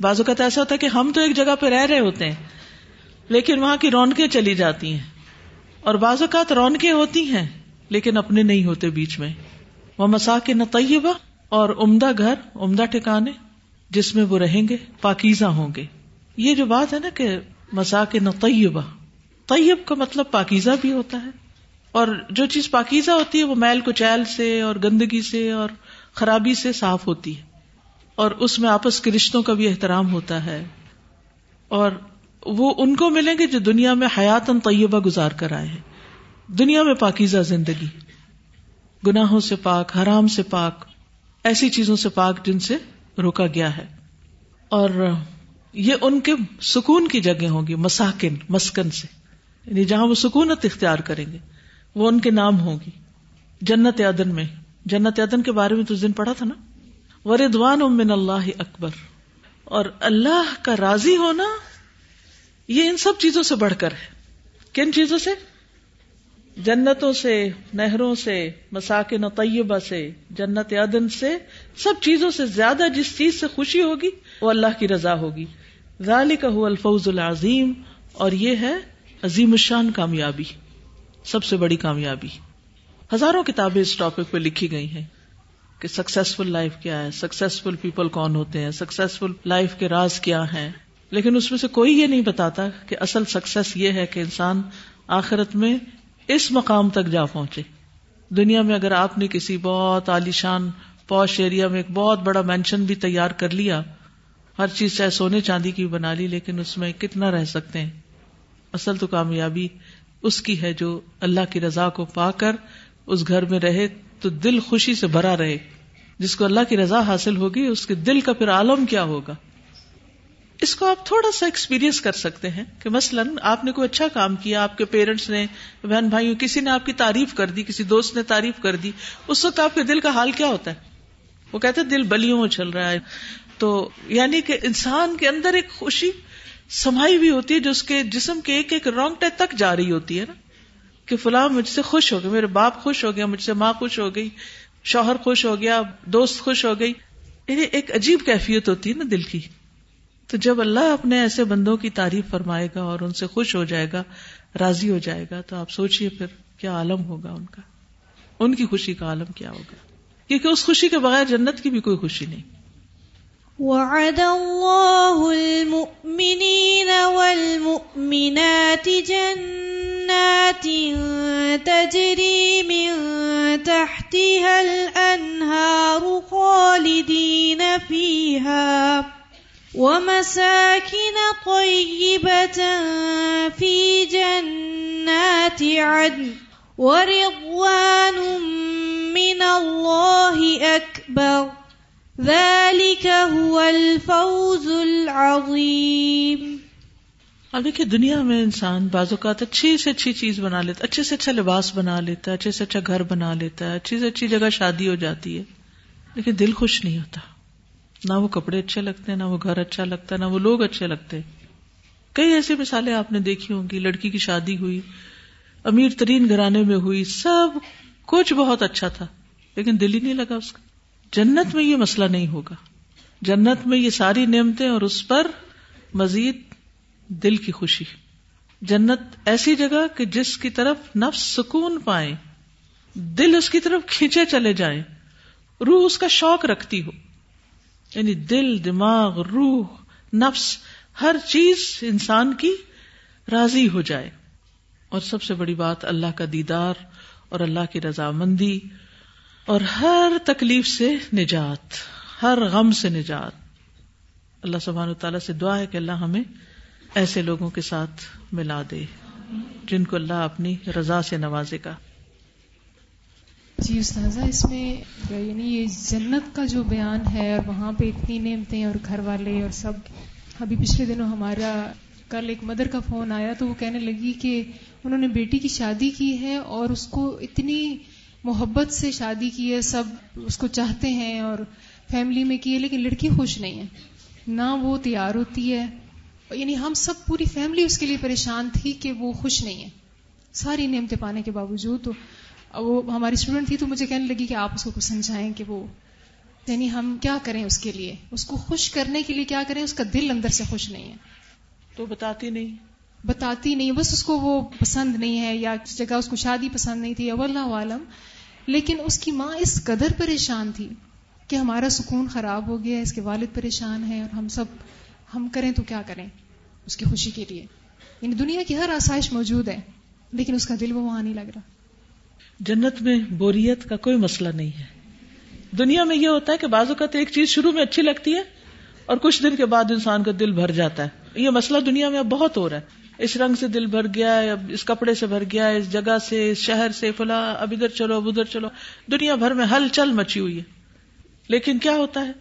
بعض اوقات ایسا ہوتا ہے کہ ہم تو ایک جگہ پہ رہ رہے ہوتے ہیں، لیکن وہاں کی رونقیں چلی جاتی ہیں۔ اور بعض اوقات رونقیں ہوتی ہیں، لیکن اپنے نہیں ہوتے بیچ میں۔ وہ مسا کے نہ طیبہ اور عمدہ گھر، عمدہ ٹھکانے۔ جس میں وہ رہیں گے، پاکیزہ ہوں گے۔ یہ جو بات ہے نا کہ مسا کے نہ طیبہ، طیب کا مطلب پاکیزہ بھی ہوتا ہے۔ اور جو چیز پاکیزہ ہوتی ہے، وہ میل کچیل سے اور گندگی سے اور خرابی سے صاف ہوتی ہے۔ اور اس میں آپس کے رشتوں کا بھی احترام ہوتا ہے۔ اور وہ ان کو ملیں گے جو دنیا میں حیات طیبہ گزار کر آئے ہیں۔ دنیا میں پاکیزہ زندگی۔ گناہوں سے پاک، حرام سے پاک، ایسی چیزوں سے پاک جن سے روکا گیا ہے۔ اور یہ ان کے سکون کی جگہ ہوگی مساکن، مسکن سے۔ یعنی جہاں وہ سکونت اختیار کریں گے، وہ ان کے نام ہوگی جنت عدن میں۔ جنت عدن کے بارے میں تو دن پڑھا تھا نا۔ وردوان امن اللہ اکبر۔ اور اللہ کا راضی ہونا یہ ان سب چیزوں سے بڑھ کر ہے۔ کن چیزوں سے؟ جنتوں سے، نہروں سے، مساکن طیبہ سے، جنت عدن سے، سب چیزوں سے زیادہ جس چیز سے خوشی ہوگی، وہ اللہ کی رضا ہوگی۔ ذالک هو الفوز العظیم، اور یہ ہے عظیم الشان کامیابی، سب سے بڑی کامیابی۔ ہزاروں کتابیں اس ٹاپک پہ لکھی گئی ہیں کہ سکسیسفل لائف کیا ہے سکسیسفل پیپل کون ہوتے ہیں سکسیسفل لائف کے راز کیا ہیں۔ لیکن اس میں سے کوئی یہ نہیں بتاتا کہ اصل سکسیس یہ ہے کہ انسان آخرت میں اس مقام تک جا پہنچے۔ دنیا میں اگر آپ نے کسی بہت عالیشان پوش ایریا میں ایک بہت بڑا مینشن بھی تیار کر لیا، ہر چیز چاہے سونے چاندی کی بنا لی، لیکن اس میں کتنا رہ سکتے ہیں؟ اصل تو کامیابی اس کی ہے جو اللہ کی رضا کو پا کر اس گھر میں رہے تو دل خوشی سے بھرا رہے۔ جس کو اللہ کی رضا حاصل ہوگی، اس کے دل کا پھر عالم کیا ہوگا؟ اس کو آپ تھوڑا سا ایکسپیرئنس کر سکتے ہیں کہ مثلاً آپ نے کوئی اچھا کام کیا، آپ کے پیرنٹس نے، بہن بھائیوں، کسی نے آپ کی تعریف کر دی، کسی دوست نے تعریف کر دی، اس وقت آپ کے دل کا حال کیا ہوتا ہے؟ وہ کہتے دل بلیوں میں چل رہا ہے۔ تو یعنی کہ انسان کے اندر ایک خوشی سمائی بھی ہوتی ہے، جو اس کے جسم کے ایک ایک رونگٹے تک جا رہی ہوتی ہے نا۔ کہ فلاں مجھ سے خوش ہو گیا میرے باپ خوش ہو گیا مجھ سے ماں خوش ہو گئی، شوہر خوش ہو گیا، دوست خوش ہو گئی۔ یعنی ایک عجیب کیفیت ہوتی ہے نا دل کی۔ تو جب اللہ اپنے ایسے بندوں کی تعریف فرمائے گا اور ان سے خوش ہو جائے گا، راضی ہو جائے گا، تو آپ سوچئے پھر کیا عالم ہوگا ان کا۔ ان کی خوشی کا عالم کیا ہوگا؟ کیونکہ اس خوشی کے بغیر جنت کی بھی کوئی خوشی نہیں۔ وعد الله المؤمنين والمؤمنات جنات تجري من تحتها الأنهار خالدين فيها ومساكن طيبة في جنات عدن ورضوان من الله أكبر. اب دیکھیے دنیا میں انسان بعض اوقات اچھی سے اچھی چیز بنا لیتا اچھے سے اچھا لباس بنا لیتا ہے، اچھے سے اچھا گھر بنا لیتا ہے، اچھی سے اچھی جگہ شادی ہو جاتی ہے، لیکن دل خوش نہیں ہوتا۔ نہ وہ کپڑے اچھے لگتے ہیں نہ وہ گھر اچھا لگتا ہے نہ وہ لوگ اچھے لگتے۔ کئی ایسی مثالیں آپ نے دیکھی ہوں گی، لڑکی کی شادی ہوئی، امیر ترین گھرانے میں ہوئی، سب کچھ بہت اچھا تھا، لیکن دل ہی نہیں لگا اس کا۔ جنت میں یہ مسئلہ نہیں ہوگا۔ جنت میں یہ ساری نعمتیں اور اس پر مزید دل کی خوشی۔ جنت ایسی جگہ کہ جس کی طرف نفس سکون پائے دل اس کی طرف کھینچے چلے جائیں، روح اس کا شوق رکھتی ہو۔ یعنی دل، دماغ، روح، نفس، ہر چیز انسان کی راضی ہو جائے۔ اور سب سے بڑی بات اللہ کا دیدار اور اللہ کی رضامندی اور ہر تکلیف سے نجات، ہر غم سے نجات۔ اللہ سبحان تعالیٰ سے دعا ہے کہ اللہ ہمیں ایسے لوگوں کے ساتھ ملا دے جن کو اللہ اپنی رضا سے نوازے گا۔ جی استاذہ، اس میں یعنی یہ جنت کا جو بیان ہے اور وہاں پہ اتنی نعمتیں اور گھر والے اور سب، ابھی پچھلے دنوں ہمارا کل ایک مدر کا فون آیا تو وہ کہنے لگی کہ انہوں نے بیٹی کی شادی کی ہے اور اس کو اتنی محبت سے شادی کی ہے، سب اس کو چاہتے ہیں اور فیملی میں کی ہے، لیکن لڑکی خوش نہیں ہے۔ نہ وہ تیار ہوتی ہے۔ یعنی ہم سب پوری فیملی اس کے لیے پریشان تھی کہ وہ خوش نہیں ہے۔ ساری نعمتیں پانے کے باوجود تو وہ ہماری اسٹوڈنٹ تھی تو مجھے کہنے لگی کہ آپ اس کو کچھ سمجھائیں کہ وہ یعنی ہم کیا کریں اس کے لیے؟ اس کو خوش کرنے کے لیے کیا کریں؟ اس کا دل اندر سے خوش نہیں ہے۔ تو بتاتی نہیں۔ بتاتی نہیں بس اس کو وہ پسند نہیں ہے یا جگہ اس کو شادی پسند نہیں تھی اللہ عالم۔ لیکن اس کی ماں اس قدر پریشان تھی کہ ہمارا سکون خراب ہو گیا اس کے والد پریشان ہیں اور ہم سب ہم کریں تو کیا کریں اس کی خوشی کے لیے؟ یعنی دنیا کی ہر آسائش موجود ہے لیکن اس کا دل وہ وہاں نہیں لگ رہا۔ جنت میں بوریت کا کوئی مسئلہ نہیں ہے۔ دنیا میں یہ ہوتا ہے کہ بعض اوقات ایک چیز شروع میں اچھی لگتی ہے اور کچھ دن کے بعد انسان کا دل بھر جاتا ہے۔ یہ مسئلہ دنیا میں اب بہت ہو رہا ہے۔ اس رنگ سے دل بھر گیا ہے، اب اس کپڑے سے بھر گیا ہے، اس جگہ سے، اس شہر سے، فلاں، اب ادھر چلو، اب ادھر چلو۔ دنیا بھر میں ہل چل مچی ہوئی ہے۔ لیکن کیا ہوتا ہے؟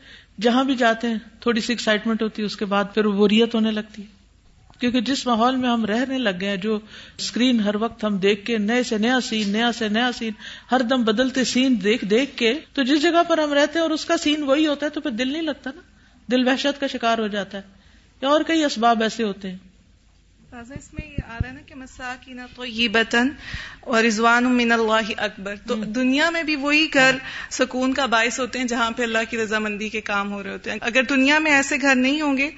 جہاں بھی جاتے ہیں، تھوڑی سی ایکسائٹمنٹ ہوتی ہے، اس کے بعد پھر بوریت ہونے لگتی ہے۔ کیونکہ جس ماحول میں ہم رہنے لگ گئے ہیں، جو اسکرین ہر وقت ہم دیکھ کے نئے سے نیا سین نیا سے نیا سین ہر دم بدلتے سین دیکھ دیکھ کے، تو جس جگہ پر ہم رہتے ہیں اور اس کا سین وہی ہوتا ہے، تو پھر دل نہیں لگتا نا؟ دل وحشت کا شکار ہو جاتا ہے، یا اور کئی اسباب ایسے ہوتے ہیں۔ تازہ اس میں یہ آ رہا ہے نا کہ مساکین تو یہ بتن اور رضوان من اللہ اکبر۔ تو دنیا میں بھی وہی گھر سکون کا باعث ہوتے ہیں جہاں پہ اللہ کی رضامندی کے کام ہو رہے ہوتے ہیں۔ اگر دنیا میں ایسے گھر نہیں ہوں گے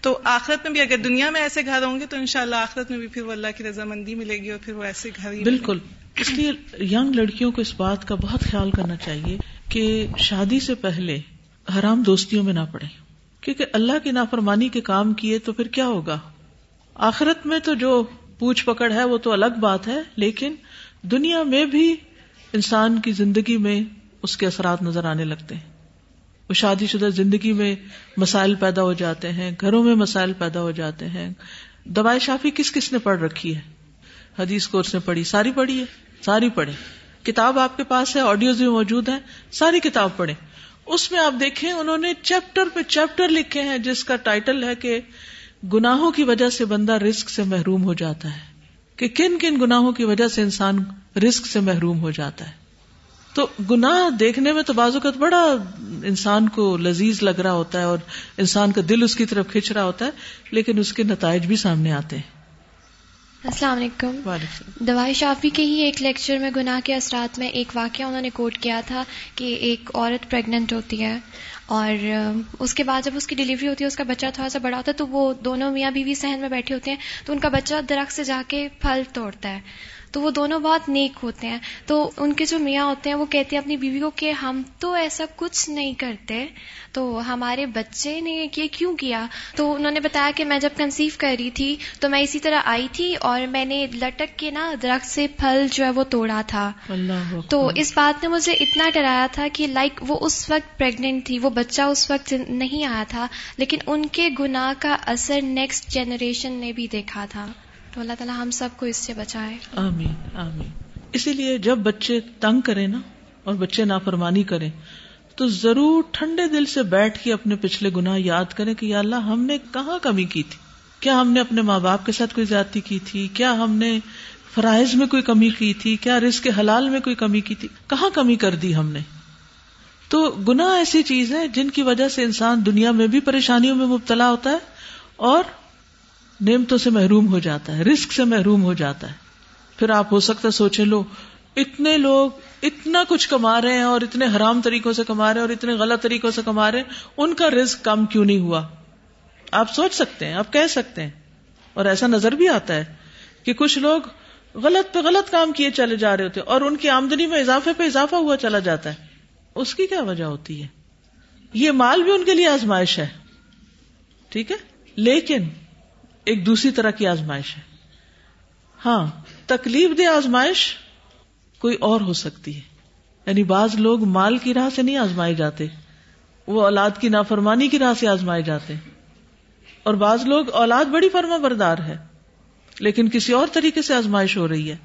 تو آخرت میں بھی اگر دنیا میں ایسے گھر ہوں گے تو انشاءاللہ شاء آخرت میں بھی پھر وہ اللہ کی رضامندی ملے گی اور پھر وہ ایسے گھر ہی بالکل۔ اس لیے ینگ لڑکیوں کو اس بات کا بہت خیال کرنا چاہیے کہ شادی سے پہلے حرام دوستیوں میں نہ پڑے کیونکہ اللہ کی نافرمانی کے کام کیے تو پھر کیا ہوگا؟ آخرت میں تو جو پوچھ پکڑ ہے وہ تو الگ بات ہے، لیکن دنیا میں بھی انسان کی زندگی میں اس کے اثرات نظر آنے لگتے ہیں۔ وہ شادی شدہ زندگی میں مسائل پیدا ہو جاتے ہیں، گھروں میں مسائل پیدا ہو جاتے ہیں۔ دوائی شافی کس کس نے پڑھ رکھی ہے؟ حدیث کورس نے پڑھی، ساری پڑھی ہے، ساری پڑھے کتاب آپ کے پاس ہے، آڈیوز بھی موجود ہیں، ساری کتاب پڑھے اس میں آپ دیکھیں انہوں نے چیپٹر پہ چیپٹر لکھے ہیں، جس کا ٹائٹل ہے کہ گناہوں کی وجہ سے بندہ رسک سے محروم ہو جاتا ہے کہ کن کن گناہوں کی وجہ سے انسان رسک سے محروم ہو جاتا ہے تو گناہ دیکھنے میں تو بازوقت بڑا انسان کو لذیذ لگ رہا ہوتا ہے اور انسان کا دل اس کی طرف کھینچ رہا ہوتا ہے لیکن اس کے نتائج بھی سامنے آتے ہیں۔ السلام علیکم۔ دوائی شافی کے ہی ایک لیکچر میں گناہ کے اثرات میں ایک واقعہ انہوں نے کوٹ کیا تھا کہ ایک عورت پریگنٹ ہوتی ہے۔ اور اس کے بعد جب اس کی ڈلیوری ہوتی ہے، اس کا بچہ تھوڑا سا بڑا ہوتا ہے، تو وہ دونوں میاں بیوی سہن میں بیٹھے ہوتے ہیں، تو ان کا بچہ درخت سے جا کے پھل توڑتا ہے۔ تو وہ دونوں بہت نیک ہوتے ہیں۔ تو ان کے جو میاں ہوتے ہیں وہ کہتے ہیں اپنی بیوی کو کہ ہم تو ایسا کچھ نہیں کرتے۔ تو ہمارے بچے نے یہ کیوں کیا؟ تو انہوں نے بتایا کہ میں جب کنسیو کر رہی تھی تو میں اسی طرح آئی تھی اور میں نے لٹک کے نا درخت سے پھل جو ہے وہ توڑا تھا۔ تو اس بات نے مجھے اتنا ڈرایا تھا کہ لائک وہ اس وقت پریگنٹ تھی وہ بچہ اس وقت نہیں آیا تھا لیکن ان کے گناہ کا اثر نیکسٹ جنریشن نے بھی دیکھا تھا۔ تو اللہ تعالیٰ ہم سب کو اس سے بچائے۔ آمین آمین۔ اسی لیے جب بچے تنگ کریں نا اور بچے نافرمانی کریں، تو ضرور ٹھنڈے دل سے بیٹھ کے اپنے پچھلے گناہ یاد کریں کہ یا اللہ ہم نے کہاں کمی کی تھی؟ کیا ہم نے اپنے ماں باپ کے ساتھ کوئی زیادتی کی تھی؟ کیا ہم نے فرائض میں کوئی کمی کی تھی؟ کیا رزق حلال میں کوئی کمی کی تھی؟ کہاں کمی کر دی ہم نے؟ تو گناہ ایسی چیز ہے جن کی وجہ سے انسان دنیا میں بھی پریشانیوں میں مبتلا ہوتا ہے اور نعمتوں سے محروم ہو جاتا ہے رسک سے محروم ہو جاتا ہے۔ پھر آپ ہو سکتا ہے سوچے لو، اتنے لوگ اتنا کچھ کما رہے ہیں اور اتنے حرام طریقوں سے کما رہے ہیں اور اتنے غلط طریقوں سے کما رہے ہیں، ان کا رسک کم کیوں نہیں ہوا؟ آپ سوچ سکتے ہیں، آپ کہہ سکتے ہیں۔ اور ایسا نظر بھی آتا ہے کہ کچھ لوگ غلط پہ غلط کام کیے چلے جا رہے ہوتے اور ان کی آمدنی میں اضافے پہ اضافہ ہوا چلا جاتا ہے۔ اس کی کیا وجہ ہوتی ہے؟ یہ مال بھی ان کے لیے آزمائش ہے۔ ٹھیک ہے؟ لیکن ایک دوسری طرح کی آزمائش ہے۔ ہاں تکلیف دہ آزمائش کوئی اور ہو سکتی ہے۔ یعنی بعض لوگ مال کی راہ سے نہیں آزمائے جاتے، وہ اولاد کی نافرمانی کی راہ سے آزمائے جاتے۔ اور بعض لوگ اولاد بڑی فرما بردار ہے، لیکن کسی اور طریقے سے آزمائش ہو رہی ہے۔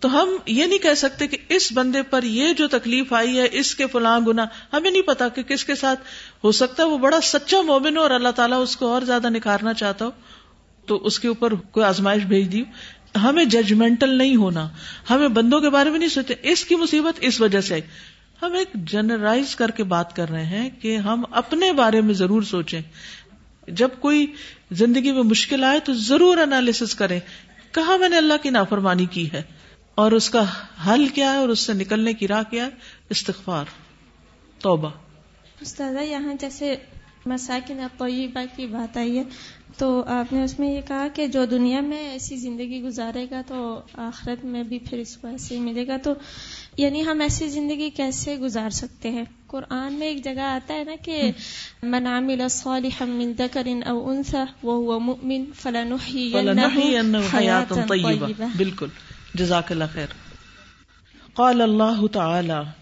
تو ہم یہ نہیں کہہ سکتے کہ اس بندے پر یہ جو تکلیف آئی ہے، اس کے فلاں گنا ہمیں نہیں پتا کہ کس کے ساتھ ہو سکتا ہے وہ بڑا سچا مومن ہو اور اللہ تعالیٰ اس کو اور زیادہ نکھارنا چاہتا ہو۔ تو اس کے اوپر کوئی آزمائش بھیج دی۔ ہمیں ججمنٹل نہیں ہونا۔ ہمیں بندوں کے بارے میں نہیں سوچتے۔ اس کی مصیبت اس وجہ سے آئی۔ ہم ایک جنرلائز کر کے بات کر رہے ہیں کہ ہم اپنے بارے میں ضرور سوچیں۔ جب کوئی زندگی میں مشکل آئے تو ضرور انالیس کریں۔ کہاں میں نے اللہ کی نافرمانی کی ہے۔ اور اس کا حل کیا ہے اور اس سے نکلنے کی راہ کیا ہے؟ استغفار۔ توبہ۔ استاذہ، یہاں جیسے مساکن طیبہ کی بات آئی ہے۔ تو آپ نے اس میں یہ کہا کہ جو دنیا میں ایسی زندگی گزارے گا تو آخرت میں بھی پھر اس کو ایسے ہی ملے گا۔ تو یعنی ہم ایسی زندگی کیسے گزار سکتے ہیں؟ قرآن میں ایک جگہ آتا ہے نا کہ من عمل صالحا من ذکر او انثى وهو مؤمن فلنحيينه حياه طيبه بالکل۔ جزاک اللہ خیر۔ قال اللہ تعالی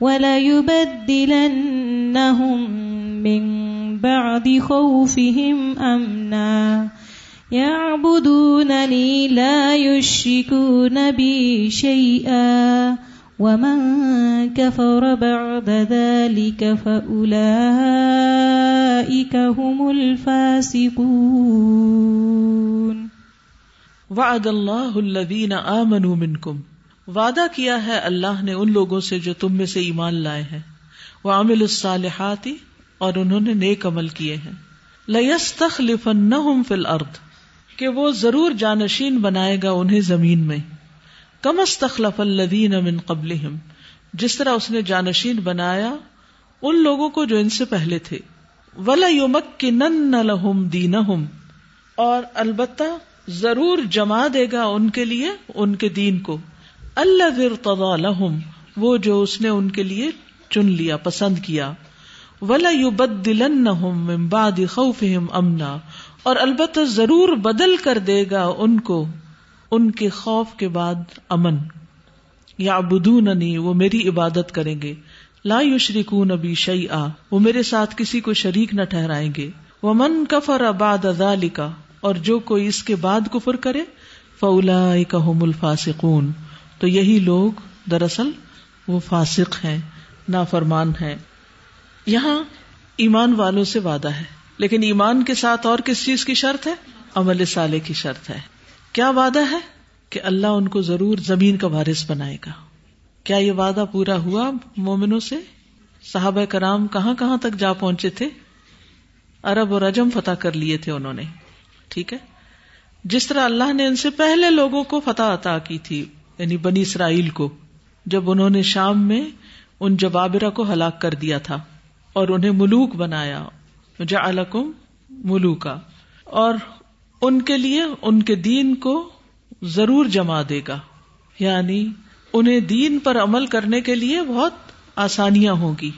وليبدلنهم من بعد خوفهم أمنا. يعبدونني لا يشركون بي شيئا. ومن كفر بعد ذلك فأولئك هم الفاسقون. وعد الله الذين آمنوا منكم. وعدہ کیا ہے اللہ نے ان لوگوں سے جو تم میں سے ایمان لائے ہیں۔ وہ عامل الصالحات اور انہوں نے نیک عمل کیے ہیں۔ لَيَسْتَخْلِفَنَّهُمْ فِي الْأَرْضِ کہ وہ ضرور جانشین بنائے گا انہیں زمین میں۔ کم استخلف الذین من قبلہم جس طرح اس نے جانشین بنایا ان لوگوں کو جو ان سے پہلے تھے۔ ولا یومک کی وَلَيُمَكِّنَنَّ لَهُمْ دِينَهُمْ اور البتہ ضرور جما دے گا ان کے لیے ان کے دین کو۔ اللہ لہم، وہ جو اس نے ان کے لیے چن لیا، پسند کیا۔ ولا یو بد دلن بعد خوفهم امنا، اور البتہ ضرور بدل کر دے گا ان کو، ان کے خوف کے بعد امن۔ یا بدوننی وہ میری عبادت کریں گے۔ لا یشرکون ابی شیئا، وہ میرے ساتھ کسی کو شریک نہ ٹھہرائیں گے۔ وہ من کفر بعد ذالک اور جو کوئی اس کے بعد کفر کرے، فاولئک هم الفاسقون۔ تو یہی لوگ دراصل وہ فاسق ہیں، نافرمان ہیں۔ یہاں ایمان والوں سے وعدہ ہے، لیکن ایمان کے ساتھ اور کس چیز کی شرط ہے؟ عمل سالے کی شرط ہے۔ کیا وعدہ ہے؟ کہ اللہ ان کو ضرور زمین کا وارث بنائے گا۔ کیا یہ وعدہ پورا ہوا مومنوں سے؟ صحابہ کرام کہاں کہاں تک جا پہنچے تھے؟ عرب اور رجم فتح کر لیے تھے انہوں نے۔ ٹھیک ہے؟ جس طرح اللہ نے ان سے پہلے لوگوں کو فتح عطا کی تھی یعنی بنی اسرائیل کو، جب انہوں نے شام میں ان جبابرا کو ہلاک کر دیا تھا اور انہیں ملوک بنایا جا ملوکا، اور ان کے لیے ان کے دین کو ضرور جما دے گا۔ یعنی انہیں دین پر عمل کرنے کے لیے بہت آسانیاں ہوں گی۔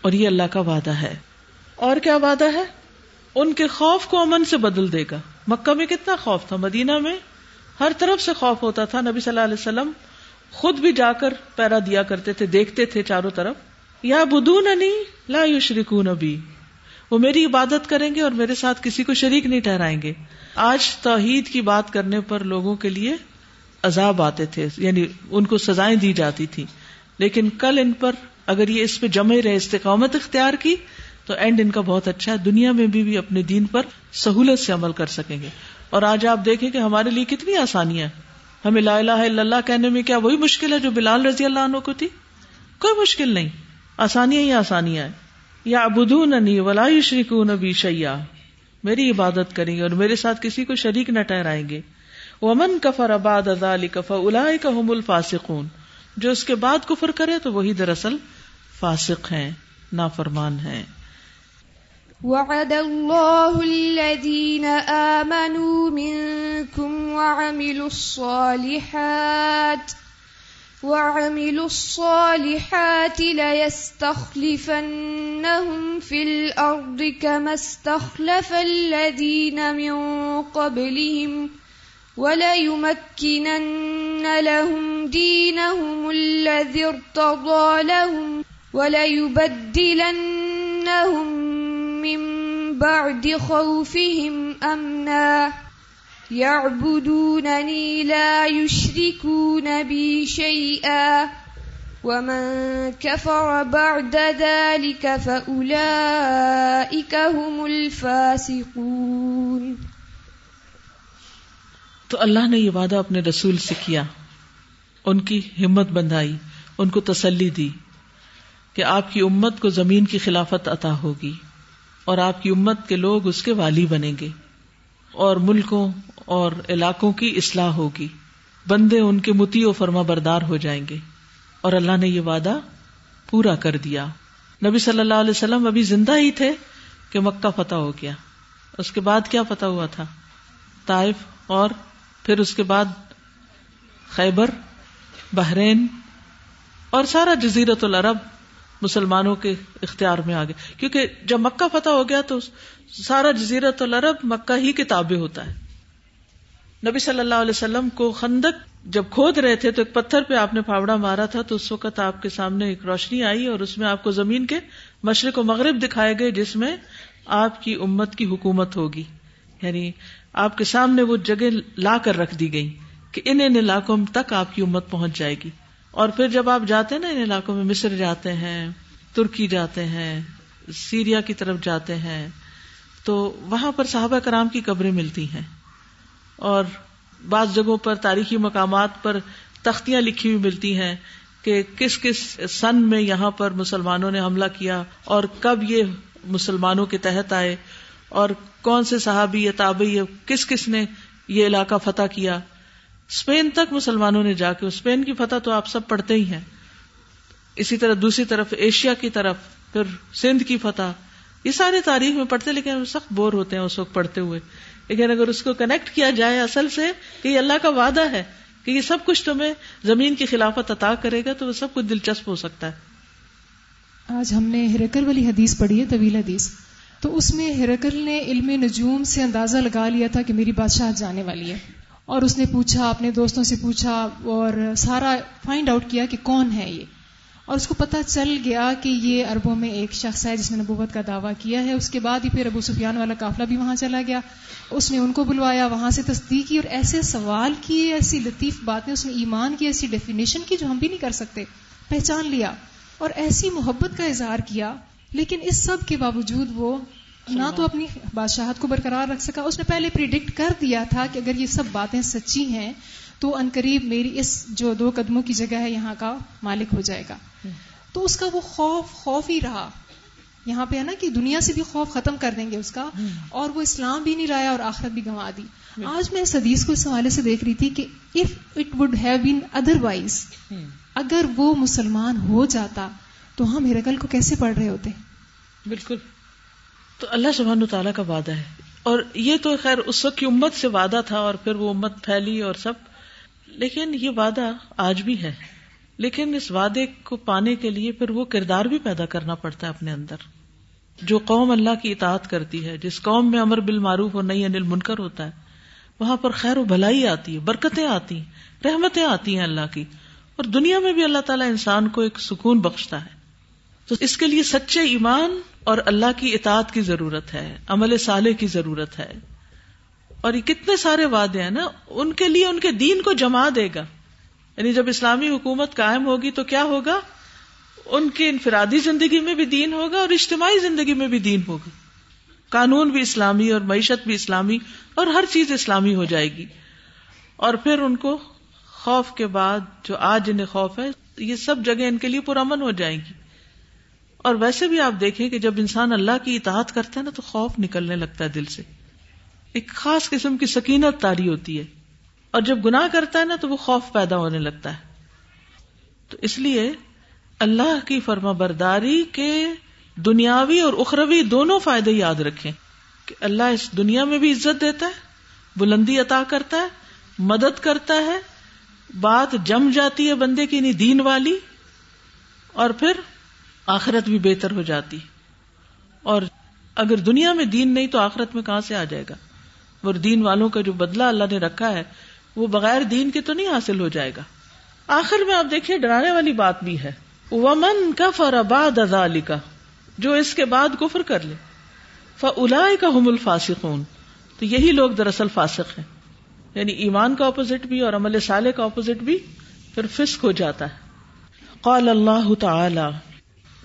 اور یہ اللہ کا وعدہ ہے۔ اور کیا وعدہ ہے؟ ان کے خوف کو امن سے بدل دے گا۔ مکہ میں کتنا خوف تھا؟ مدینہ میں ہر طرف سے خوف ہوتا تھا۔ نبی صلی اللہ علیہ وسلم خود بھی جا کر پیرا دیا کرتے تھے دیکھتے تھے چاروں طرف۔ یا بدون لا یشرکون ابھی وہ میری عبادت کریں گے اور میرے ساتھ کسی کو شریک نہیں ٹھہرائیں گے۔ آج توحید کی بات کرنے پر لوگوں کے لیے عذاب آتے تھے یعنی ان کو سزائیں دی جاتی تھی۔ لیکن کل ان پر اگر یہ اس پہ جمے رہے استقامت اختیار کی تو اینڈ ان کا بہت اچھا ہے۔ دنیا میں بھی, بھی اپنے دین پر سہولت سے عمل کر سکیں گے۔ اور آج آپ دیکھیں کہ ہمارے لیے کتنی آسانیاں ہمیں لا الہ الا اللہ کہنے میں کیا وہی مشکل ہے جو بلال رضی اللہ عنہ کو تھی؟ کوئی مشکل نہیں۔ آسانیاں ہی آسانیاں ہیں۔ یا ابدو ننی ولا شریک نبی شیا میری عبادت کریں گے اور میرے ساتھ کسی کو شریک نہ ٹہرائیں گے۔ ومن کفر اباد ادال کفا الا کا الفاسقون۔ جو اس کے بعد کفر کرے تو وہی دراصل فاسق ہیں، نافرمان ہیں۔ وعد الله الذين آمنوا منكم وعملوا الصالحات وعملوا الصالحات ليستخلفنهم في الأرض كما استخلف الذين من قبلهم وليمكنن لهم دينهم الذي ارتضى لهم وليبدلنهم من بعد خوفهم أمنا يعبدونني لا يشركون بي شيئا ومن كفر بعد ذلك فأولئك هم الفاسقون تو اللہ نے یہ وعدہ اپنے رسول سے کیا۔ ان کی ہمت بندھائی، ان کو تسلی دی کہ آپ کی امت کو زمین کی خلافت عطا ہوگی۔ اور آپ کی امت کے لوگ اس کے والی بنیں گے اور ملکوں اور علاقوں کی اصلاح ہوگی۔ بندے ان کے متی و فرما بردار ہو جائیں گے۔ اور اللہ نے یہ وعدہ پورا کر دیا۔ نبی صلی اللہ علیہ وسلم ابھی زندہ ہی تھے کہ مکہ فتح ہو گیا۔ اس کے بعد کیا فتح ہوا تھا؟ طائف اور پھر اس کے بعد خیبر، بحرین اور سارا جزیرت العرب۔ مسلمانوں کے اختیار میں آ گیا کیونکہ جب مکہ فتح ہو گیا تو سارا جزیرت العرب مکہ ہی کتابیں ہوتا ہے۔ نبی صلی اللہ علیہ وسلم کو خندق جب کھود رہے تھے تو ایک پتھر پہ آپ نے پھاوڑا مارا تھا تو اس وقت آپ کے سامنے ایک روشنی آئی اور اس میں آپ کو زمین کے مشرق و مغرب دکھائے گئے جس میں آپ کی امت کی حکومت ہوگی۔ یعنی آپ کے سامنے وہ جگہ لا کر رکھ دی گئی کہ ان ان علاقوں تک آپ کی امت پہنچ جائے گی۔ اور پھر جب آپ جاتے ہیں نا ان علاقوں میں، مصر جاتے ہیں، ترکی جاتے ہیں، سیریا کی طرف جاتے ہیں، تو وہاں پر صحابہ کرام کی قبریں ملتی ہیں۔ اور بعض جگہوں پر تاریخی مقامات پر تختیاں لکھی ہوئی ملتی ہیں کہ کس کس سن میں یہاں پر مسلمانوں نے حملہ کیا اور کب یہ مسلمانوں کے تحت آئے اور کون سے صحابی یا تابعی کس کس نے یہ علاقہ فتح کیا۔ اسپین تک مسلمانوں نے جا کے اسپین کی فتح تو آپ سب پڑھتے ہی ہیں۔ اسی طرح دوسری طرف ایشیا کی طرف، پھر سندھ کی فتح۔ یہ سارے تاریخ میں پڑھتے، لیکن سخت بور ہوتے ہیں اس وقت پڑھتے ہوئے۔ لیکن اگر اس کو کنیکٹ کیا جائے اصل سے کہ یہ اللہ کا وعدہ ہے کہ یہ سب کچھ تمہیں زمین کی خلافت عطا کرے گا، تو وہ سب کچھ دلچسپ ہو سکتا ہے۔ آج ہم نے ہرکر والی حدیث پڑھی ہے، طویل حدیث۔ تو اس میں ہرکل نے علم نجوم سے اندازہ لگا لیا تھا کہ میری بادشاہ جانے والی ہے۔ اور اس نے پوچھا، اپنے دوستوں سے پوچھا اور سارا فائنڈ آؤٹ کیا کہ کون ہے یہ۔ اور اس کو پتا چل گیا کہ یہ اربوں میں ایک شخص ہے جس نے نبوت کا دعویٰ کیا ہے۔ اس کے بعد ہی پھر ابو سفیان والا قافلہ بھی وہاں چلا گیا۔ اس نے ان کو بلوایا، وہاں سے تصدیق کی اور ایسے سوال کیے ایسی لطیف باتیں، اس نے ایمان کی، ایسی ڈیفینیشن کی جو ہم بھی نہیں کر سکتے۔ پہچان لیا اور ایسی محبت کا اظہار کیا۔ لیکن اس سب کے باوجود وہ نہ تو اپنی بادشاہت کو برقرار رکھ سکا۔ اس نے پہلے پریڈکٹ کر دیا تھا کہ اگر یہ سب باتیں سچی ہیں تو ان قریب میری اس جو دو قدموں کی جگہ ہے یہاں کا مالک ہو جائے گا۔ تو اس کا وہ خوف خوف ہی رہا۔ یہاں پہ ہے نا کہ دنیا سے بھی خوف ختم کر دیں گے اس کا۔ اور وہ اسلام بھی نہیں لایا اور آخرت بھی گنوا دی۔ آج میں اس حدیث کو اس حوالے سے دیکھ رہی تھی کہ if it would have been otherwise اگر وہ مسلمان ہو جاتا تو ہم ہرکل کو کیسے پڑھ رہے ہوتے؟ بالکل۔ تو اللہ سبحان تعالیٰ کا وعدہ ہے۔ اور یہ تو خیر اس وقت کی امت سے وعدہ تھا اور پھر وہ امت پھیلی اور سب۔ لیکن یہ وعدہ آج بھی ہے۔ لیکن اس وعدے کو پانے کے لیے پھر وہ کردار بھی پیدا کرنا پڑتا ہے اپنے اندر۔ جو قوم اللہ کی اطاعت کرتی ہے، جس قوم میں امر بالمعروف اور نئی انل منکر ہوتا ہے، وہاں پر خیر و بھلائی آتی ہے، برکتیں آتی ہیں، رحمتیں آتی ہیں اللہ کی۔ اور دنیا میں بھی اللہ تعالیٰ انسان کو ایک سکون بخشتا ہے۔ تو اس کے لیے سچے ایمان اور اللہ کی اطاعت کی ضرورت ہے، عمل صالح کی ضرورت ہے۔ اور یہ کتنے سارے وعدے ہیں نا، ان کے لیے ان کے دین کو جما دے گا۔ یعنی جب اسلامی حکومت قائم ہوگی تو کیا ہوگا؟ ان کی انفرادی زندگی میں بھی دین ہوگا اور اجتماعی زندگی میں بھی دین ہوگا۔ قانون بھی اسلامی اور معیشت بھی اسلامی اور ہر چیز اسلامی ہو جائے گی۔ اور پھر ان کو خوف کے بعد جو آج انہیں خوف ہے، یہ سب جگہ ان کے لیے پرامن ہو جائے گی۔ اور ویسے بھی آپ دیکھیں کہ جب انسان اللہ کی اطاعت کرتا ہے نا تو خوف نکلنے لگتا ہے دل سے۔ ایک خاص قسم کی سکینت تاری ہوتی ہے۔ اور جب گناہ کرتا ہے نا تو وہ خوف پیدا ہونے لگتا ہے۔ تو اس لیے اللہ کی فرما برداری کے دنیاوی اور اخروی دونوں فائدے یاد رکھیں کہ اللہ اس دنیا میں بھی عزت دیتا ہے، بلندی عطا کرتا ہے، مدد کرتا ہے، بات جم جاتی ہے بندے کی نہیں دین والی۔ اور پھر آخرت بھی بہتر ہو جاتی۔ اور اگر دنیا میں دین نہیں تو آخرت میں کہاں سے آ جائے گا؟ اور دین والوں کا جو بدلا اللہ نے رکھا ہے، وہ بغیر دین کے تو نہیں حاصل ہو جائے گا۔ آخر میں آپ دیکھیے، ڈرانے والی بات بھی ہے۔ ومن کا فرآباد ازالی کا جو اس کے بعد کفر کر لے۔ فلا کا حم الفاسقون۔ تو یہی لوگ دراصل فاسق ہیں۔ یعنی ایمان کا اپوزٹ بھی اور عمل صالح کا اپوزٹ بھی پھر فسق ہو جاتا ہے۔ قال اللہ تعالی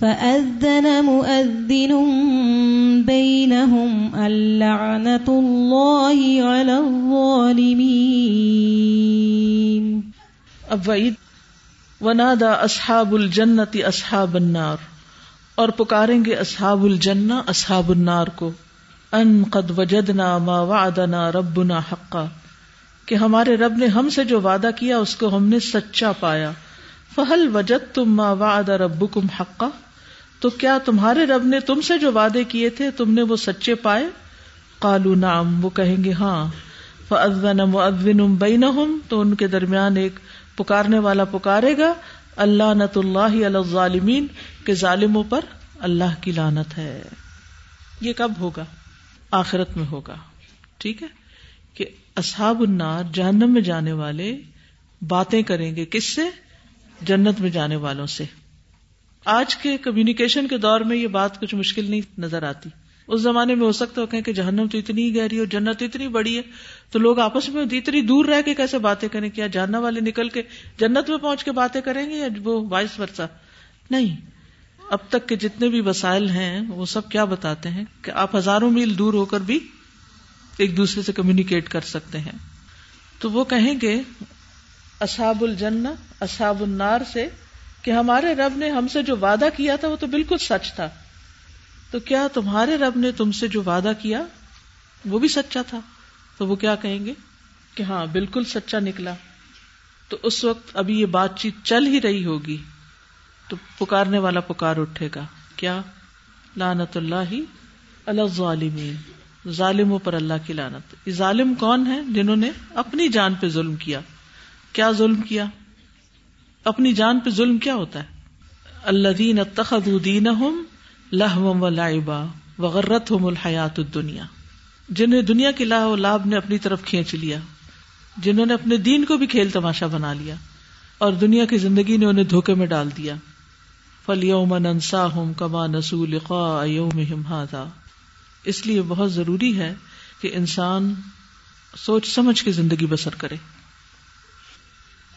فأذن مؤذن بينهم اللعنة الله على الظالمين. اب وعید. ونادا اصحاب الجنت اصحاب النار. اور پکاریں گے اصحاب الجنہ اصحاب النار کو. ان قد وجدنا ما وعدنا ربنا حقا. کہ ہمارے رب نے ہم سے جو وعدہ کیا، اس کو ہم نے سچا پایا. فہل وجد تم ما وعد ربکم حقا؟ تو کیا تمہارے رب نے تم سے جو وعدے کیے تھے تم نے وہ سچے پائے؟ کالو نام وہ کہیں گے ہاں۔ فن مؤذن بینہم تو ان کے درمیان ایک پکارنے والا پکارے گا۔ اللہ نت اللہ علیہ ظالمین کے ظالموں پر اللہ کی لانت ہے۔ یہ کب ہوگا؟ آخرت میں ہوگا۔ ٹھیک ہے؟ کہ اصحاب النار، جہنم میں جانے والے باتیں کریں گے کس سے؟ جنت میں جانے والوں سے۔ آج کے کمیونیکیشن کے دور میں یہ بات کچھ مشکل نہیں نظر آتی۔ اس زمانے میں ہو سکتا ہے کہ جہنم تو اتنی گہری اور جنت اتنی بڑی ہے، تو لوگ آپس میں اتنی دور رہ کے کیسے باتیں کریں کیا جاننا والے نکل کے جنت میں پہنچ کے باتیں کریں گے یا وہ وائس ورسا نہیں۔ اب تک کے جتنے بھی وسائل ہیں، وہ سب کیا بتاتے ہیں کہ آپ ہزاروں میل دور ہو کر بھی ایک دوسرے سے کمیونیکیٹ کر سکتے ہیں۔ تو وہ کہیں گے، اصحاب الجن اصحاب النار سے کہ ہمارے رب نے ہم سے جو وعدہ کیا تھا وہ تو بالکل سچ تھا۔ تو کیا تمہارے رب نے تم سے جو وعدہ کیا وہ بھی سچا تھا؟ تو وہ کیا کہیں گے؟ کہ ہاں بالکل سچا نکلا۔ تو اس وقت ابھی یہ بات چیت چل ہی رہی ہوگی۔ تو پکارنے والا پکار اٹھے گا۔ کیا؟ لانت اللہ ہی ظالمین ظالموں پر اللہ کی لانت یہ ظالم کون ہے جنہوں نے اپنی جان پہ ظلم کیا؟ کیا ظلم کیا؟ اپنی جان پہ ظلم کیا ہوتا ہے؟ اللہ دین دین لہم و لائبا وغیرت ہو الحیات دنیا جنہیں دنیا کی لاہ و لاب نے اپنی طرف کھینچ لیا، جنہوں نے اپنے دین کو بھی کھیل تماشا بنا لیا، اور دنیا کی زندگی نے انہیں دھوکے میں ڈال دیا۔ فل یوم نسا ہوں کما نسول اس لیے بہت ضروری ہے کہ انسان سوچ سمجھ کے زندگی بسر کرے۔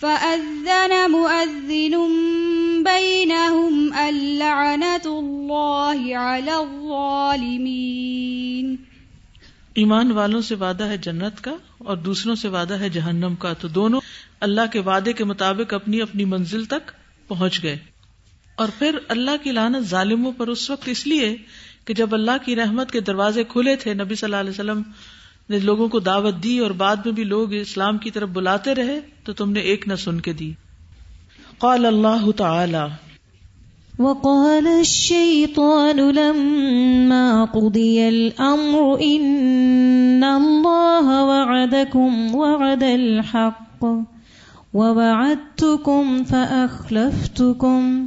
فأذن مؤذن بينهم اللعنة الله على الظالمين ایمان والوں سے وعدہ ہے جنت کا اور دوسروں سے وعدہ ہے جہنم کا۔ تو دونوں اللہ کے وعدے کے مطابق اپنی اپنی منزل تک پہنچ گئے۔ اور پھر اللہ کی لانت ظالموں پر اس وقت اس لیے کہ جب اللہ کی رحمت کے دروازے کھلے تھے، نبی صلی اللہ علیہ وسلم نے لوگوں کو دعوت دی اور بعد میں بھی لوگ اسلام کی طرف بلاتے رہے تو تم نے ایک نہ سن کے دی۔ قال اللہ تعالی۔ وقال الشيطان لما قضي الأمر إن الله وعدكم وعد الحق، ووعدتكم فأخلفتكم۔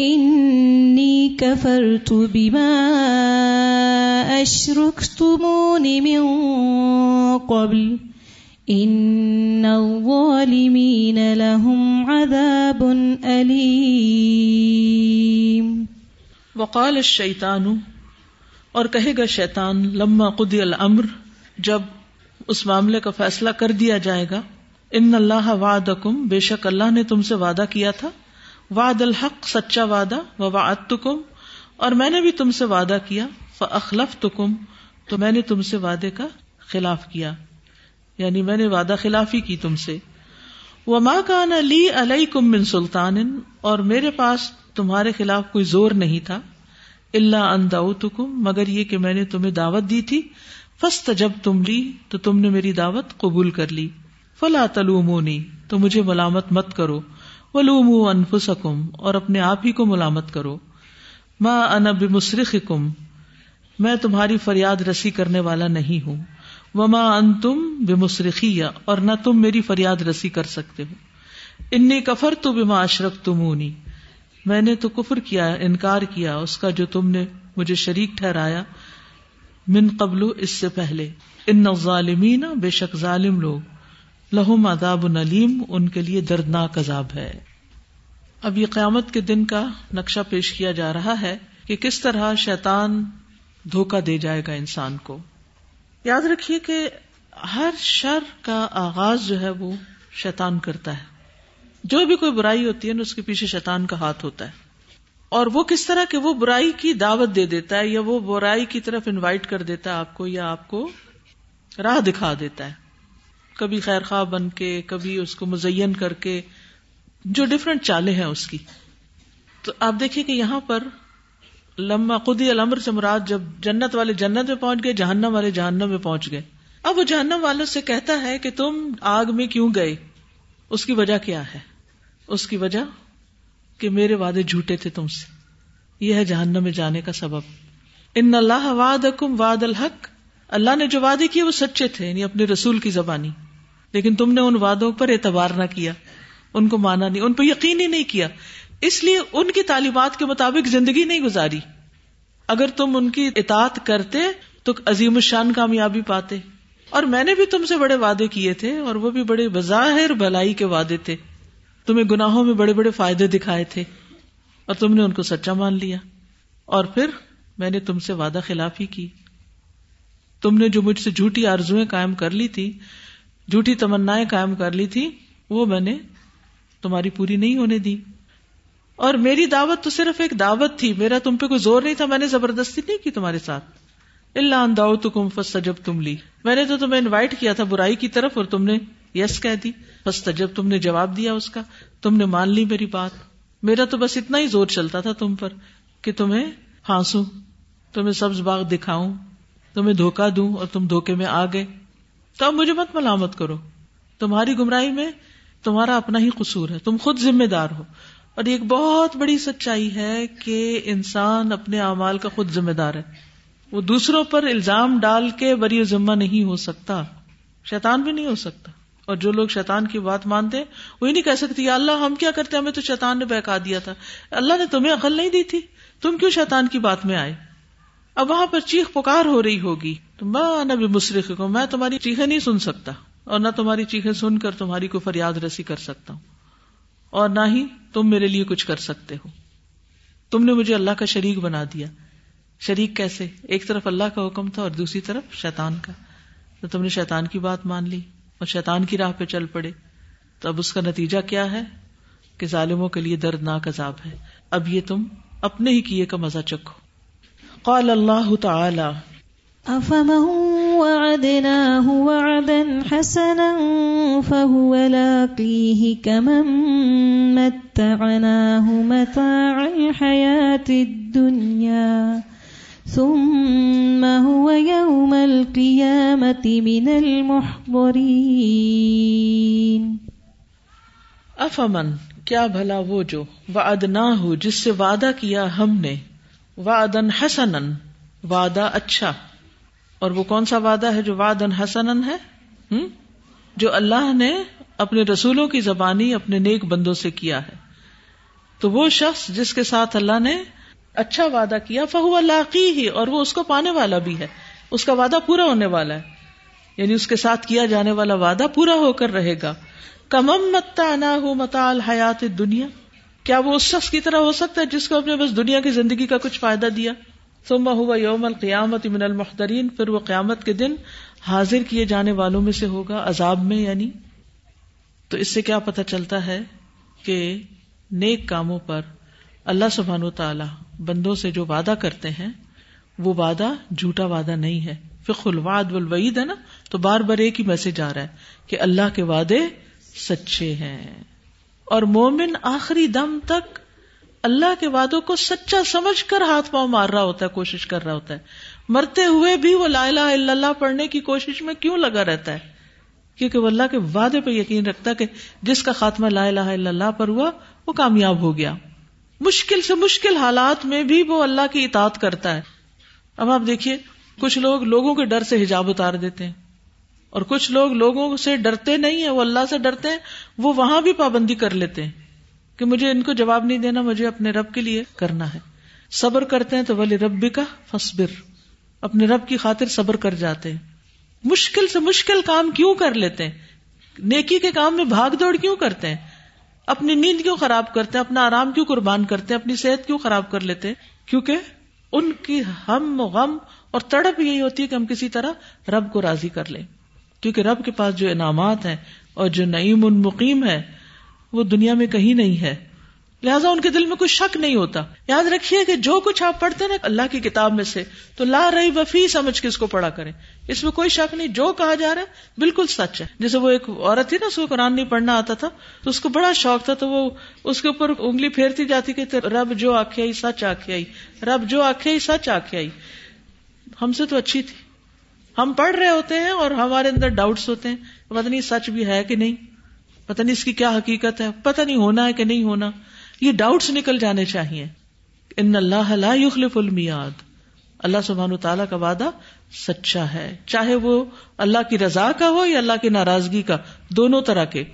انی کفرت بما اشرکتمون من قبل. ان الظالمین لهم عذاب علیم وقال الشیطان اور کہے گا شیطان، لما قضی الامر، جب اس معاملے کا فیصلہ کر دیا جائے گا، ان اللہ وعدکم، بے شک اللہ نے تم سے وعدہ کیا تھا۔ واد الحق، سچا وعدہ و وعد اور میں نے بھی تم سے وعدہ کیا فخلف تکم تو میں نے تم سے وعدے کا خلاف کیا۔ یعنی میں نے وعدہ خلافی کی تم سے۔ وہ ماں کا نا کم سلطان اور میرے پاس تمہارے خلاف کوئی زور نہیں تھا اللہ انداؤ مگر یہ کہ میں نے تمہیں دعوت دی تھی۔ فسٹ جب تم لی، تو تم نے میری دعوت قبول کر لی۔ فلا تلومونی، تو مجھے ملامت مت کرو۔ ولوم انفسکم اور اپنے آپ ہی کو ملامت کرو۔ ماں ان بمسرخکم، میں تمہاری فریاد رسی کرنے والا نہیں ہوں۔ وما ان تم بے مسرخی اور نہ تم میری فریاد رسی کر سکتے ہو۔ انی کفر تو بما اشرک تمونی میں نے تو کفر کیا، انکار کیا، اس کا جو تم نے مجھے شریک ٹھہرایا من قبل، اس سے پہلے۔ ان ظالمین بے شک ظالم لوگ۔ لہم عذاب نلیم، ان کے لیے دردناک عذاب ہے۔ اب یہ قیامت کے دن کا نقشہ پیش کیا جا رہا ہے کہ کس طرح شیطان دھوکا دے جائے گا انسان کو۔ یاد رکھیے کہ ہر شر کا آغاز جو ہے وہ شیطان کرتا ہے۔ جو بھی کوئی برائی ہوتی ہے نا، اس کے پیچھے شیطان کا ہاتھ ہوتا ہے۔ اور وہ کس طرح کہ وہ برائی کی دعوت دے دیتا ہے یا وہ برائی کی طرف انوائٹ کر دیتا ہے آپ کو یا آپ کو راہ دکھا دیتا ہے۔ کبھی خیر خواہ بن کے، کبھی اس کو مزین کر کے، جو ڈفرینٹ چالے ہیں اس کی۔ تو آپ دیکھیے کہ یہاں پر لما خودی المر سے مراد جب جنت والے جنت میں پہنچ گئے، جہنم والے جہنم میں پہنچ گئے۔ اب وہ جہنم والوں سے کہتا ہے کہ تم آگ میں کیوں گئے؟ اس کی وجہ کیا ہے؟ اس کی وجہ کہ میرے وعدے جھوٹے تھے تم سے۔ یہ ہے جہنم میں جانے کا سبب۔ ان اللہ واد اکم واد الحق۔ اللہ نے جو وعدے کیے وہ سچے تھے یعنی اپنے رسول کی زبانی۔ لیکن تم نے ان وعدوں پر اعتبار نہ کیا، ان کو مانا نہیں، ان پہ یقین ہی نہیں کیا۔ اس لیے ان کی تعلیمات کے مطابق زندگی نہیں گزاری۔ اگر تم ان کی اطاعت کرتے تو عظیم الشان کامیابی پاتے۔ اور میں نے بھی تم سے بڑے وعدے کیے تھے اور وہ بھی بڑے بظاہر بھلائی کے وعدے تھے۔ تمہیں گناہوں میں بڑے بڑے فائدے دکھائے تھے۔ اور تم نے ان کو سچا مان لیا۔ اور پھر میں نے تم سے وعدہ خلاف ہی کی۔ تم نے جو مجھ سے جھوٹی آرزویں قائم کر لی تھی جھوٹی تمنا قائم کر لی تھی، وہ میں نے تمہاری پوری نہیں ہونے دی۔ اور میری دعوت تو صرف ایک دعوت تھی، میرا تم پہ کوئی زور نہیں تھا، میں نے زبردستی نہیں کی تمہارے ساتھ۔ اللہ انداؤ تو کم فس تم لی۔ میں نے تو تمہیں انوائٹ کیا تھا برائی کی طرف اور تم نے یس کہہ دی۔ بس جب تم نے جواب دیا اس کا۔ تم نے مان لی میری بات۔ میرا تو بس اتنا ہی زور چلتا تھا تم پر کہ تمہیں پھانسوں تمہیں سبز باغ دکھاؤں، تمہیں دھوکا دوں اور تم دھوکے میں آ گئے۔ تو اب مجھے مت ملامت کرو۔ تمہاری گمراہی میں تمہارا اپنا ہی قصور ہے۔ تم خود ذمہ دار ہو۔ اور ایک بہت بڑی سچائی ہے کہ انسان اپنے اعمال کا خود ذمہ دار ہے۔ وہ دوسروں پر الزام ڈال کے بری ذمہ نہیں ہو سکتا۔ شیطان بھی نہیں ہو سکتا۔ اور جو لوگ شیطان کی بات مانتے وہی نہیں کہہ سکتی اللہ ہم کیا کرتے ہمیں تو شیطان نے بہکا دیا تھا۔ اللہ نے تمہیں عقل نہیں دی تھی۔ تم کیوں شیطان کی بات میں آئے؟ اب وہاں پر چیخ پکار ہو رہی ہوگی۔ تو میں بھی مصرف کو، میں تمہاری چیخیں نہیں سن سکتا۔ اور نہ تمہاری چیخیں سن کر تمہاری کو فریاد رسی کر سکتا ہوں۔ اور نہ ہی تم میرے لیے کچھ کر سکتے ہو۔ تم نے مجھے اللہ کا شریک بنا دیا۔ شریک کیسے؟ ایک طرف اللہ کا حکم تھا اور دوسری طرف شیطان کا۔ تو تم نے شیطان کی بات مان لی اور شیطان کی راہ پہ چل پڑے۔ تو اب اس کا نتیجہ کیا ہے؟ کہ ظالموں کے لیے دردناک عذاب ہے۔ اب یہ تم اپنے ہی کیے کا مزہ چکھو۔ قال اللہ تعالی افمن وعدناه وعدا حسنا فهو لاقيه كمن متعناه متاع الحياة الدنيا ثم هو يوم القيامة من المحضرين. افمن کیا بھلا وہ جو وعدناه جس سے وعدہ کیا ہم نے؟ وعدا حسنا، وعدہ اچھا۔ اور وہ کون سا وعدہ ہے جو واد حسن ہے؟ جو اللہ نے اپنے رسولوں کی زبانی اپنے نیک بندوں سے کیا ہے۔ تو وہ شخص جس کے ساتھ اللہ نے اچھا وعدہ کیا، فہو اللہ ہی اور وہ اس کو پانے والا بھی ہے۔ اس کا وعدہ پورا ہونے والا ہے۔ یعنی اس کے ساتھ کیا جانے والا وعدہ پورا ہو کر رہے گا۔ کمم متا نہ ہو متا الحیات دنیا کیا وہ اس شخص کی طرح ہو سکتا ہے جس کو اپنے بس دنیا کی زندگی کا کچھ فائدہ دیا؟ ثم ہوا یوم القیامت من المحترین پھر وہ قیامت کے دن حاضر کیے جانے والوں میں سے ہوگا، عذاب میں یعنی؟ تو اس سے کیا پتہ چلتا ہے کہ نیک کاموں پر اللہ سبحان و تعالی بندوں سے جو وعدہ کرتے ہیں، وہ وعدہ جھوٹا وعدہ نہیں ہے۔ فخ الواد والوعید ہے نا؟ تو بار بار ایک ہی میسج آ رہا ہے کہ اللہ کے وعدے سچے ہیں۔ اور مومن آخری دم تک اللہ کے وعدوں کو سچا سمجھ کر ہاتھ پاؤں مار رہا ہوتا ہے، کوشش کر رہا ہوتا ہے۔ مرتے ہوئے بھی وہ لا الہ الا اللہ پڑھنے کی کوشش میں کیوں لگا رہتا ہے؟ کیونکہ وہ اللہ کے وعدے پہ یقین رکھتا ہے کہ جس کا خاتمہ لا الہ الا اللہ پر ہوا، وہ کامیاب ہو گیا۔ مشکل سے مشکل حالات میں بھی وہ اللہ کی اطاعت کرتا ہے۔ اب آپ دیکھیے، کچھ لوگ لوگوں کے ڈر سے حجاب اتار دیتے ہیں۔ اور کچھ لوگ لوگوں سے ڈرتے نہیں ہیں، وہ اللہ سے ڈرتے ہیں، وہ وہاں بھی پابندی کر لیتے ہیں کہ مجھے ان کو جواب نہیں دینا، مجھے اپنے رب کے لیے کرنا ہے۔ صبر کرتے ہیں تو ولی ربی کا فصبر اپنے رب کی خاطر صبر کر جاتے ہیں۔ مشکل سے مشکل کام کیوں کر لیتے ہیں؟ نیکی کے کام میں بھاگ دوڑ کیوں کرتے ہیں؟ اپنی نیند کیوں خراب کرتے ہیں؟ اپنا آرام کیوں قربان کرتے ہیں؟ اپنی صحت کیوں خراب کر لیتے ہیں؟ کیونکہ ان کی ہم غم اور تڑپ یہی ہوتی ہے کہ ہم کسی طرح رب کو راضی کر لیں۔ کیونکہ رب کے پاس جو انعامات ہیں اور جو نعیم ان مقیم ہے، وہ دنیا میں کہیں نہیں ہے۔ لہٰذا ان کے دل میں کوئی شک نہیں ہوتا۔ یاد رکھیے کہ جو کچھ آپ پڑھتے نا، اللہ کی کتاب میں سے، تو لا رہی وفی سمجھ کے اس کو پڑھا کریں۔ اس میں کوئی شک نہیں، جو کہا جا رہا ہے، بالکل سچ ہے۔ جیسے وہ ایک عورت تھی نا، اس کو قرآن نہیں پڑھنا آتا تھا، تو اس کو بڑا شوق تھا، تو وہ اس کے اوپر انگلی پھیرتی جاتی کہ رب جو آخ آئی، سچ آخ آئی۔ رب جو آخ آئی، سچ آخ ہم سے تو اچھی تھی۔ ہم پڑھ رہے ہوتے ہیں اور ہمارے اندر ڈاؤٹس ہوتے ہیں۔ پتہ نہیں سچ بھی ہے کہ نہیں۔ پتہ نہیں اس کی کیا حقیقت ہے۔ پتہ نہیں ہونا ہے کہ نہیں ہونا۔ یہ ڈاؤٹس نکل جانے چاہیے۔ ان اللہ لا یخلف المیاد اللہ سبحان تعالیٰ کا وعدہ سچا ہے۔ چاہے وہ اللہ کی رضا کا ہو یا اللہ کی ناراضگی کا، دونوں طرح کے۔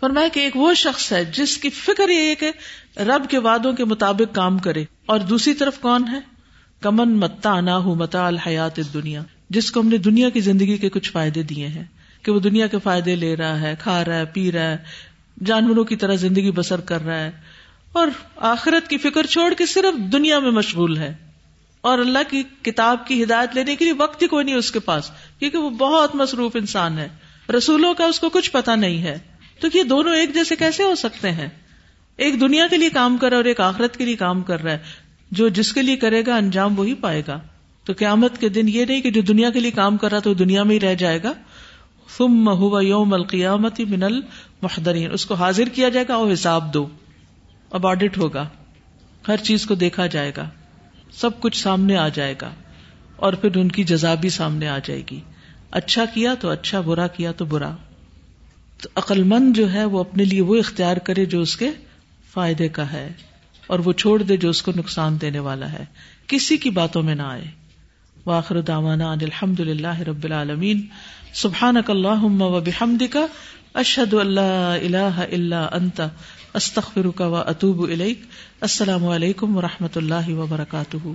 فرمایا کہ ایک وہ شخص ہے جس کی فکر یہ کہ رب کے وعدوں کے مطابق کام کرے۔ اور دوسری طرف کون ہے؟ کمن متا نہ ہو متا الحیات دنیا جس کو ہم نے دنیا کی زندگی کے کچھ فائدے دیے ہیں، کہ وہ دنیا کے فائدے لے رہا ہے، کھا رہا ہے، پی رہا ہے، جانوروں کی طرح زندگی بسر کر رہا ہے۔ اور آخرت کی فکر چھوڑ کے صرف دنیا میں مشغول ہے۔ اور اللہ کی کتاب کی ہدایت لینے کے لیے وقت ہی کوئی نہیں اس کے پاس، کیونکہ وہ بہت مصروف انسان ہے۔ رسولوں کا اس کو کچھ پتا نہیں ہے۔ تو یہ دونوں ایک جیسے کیسے ہو سکتے ہیں؟ ایک دنیا کے لیے کام کر رہا ہے اور ایک آخرت کے لیے کام کر رہا ہے۔ جو جس کے لیے کرے گا، انجام وہی پائے گا۔ تو قیامت کے دن یہ نہیں کہ جو دنیا کے لیے کام کر رہا تو دنیا میں ہی رہ جائے گا۔ ثم هو یوم القیامت من المحضرین۔ اس کو حاضر کیا جائے گا اور حساب دو۔ اب آڈٹ ہوگا۔ ہر چیز کو دیکھا جائے گا۔ سب کچھ سامنے آ جائے گا۔ اور پھر ان کی جزا بھی سامنے آ جائے گی۔ اچھا کیا تو اچھا برا کیا تو برا۔ تو عقل مند جو ہے وہ اپنے لیے وہ اختیار کرے جو اس کے فائدے کا ہے۔ اور وہ چھوڑ دے جو اس کو نقصان دینے والا ہے۔ کسی کی باتوں میں نہ آئے۔ واخر دعوانا ان الحمد للہ رب العالمین. سبحانک اللہم و بحمدک، اشہد ان لا الہ الا انت، استغفرک و اتوب السلام علیکم و رحمۃ اللہ وبرکاتہ.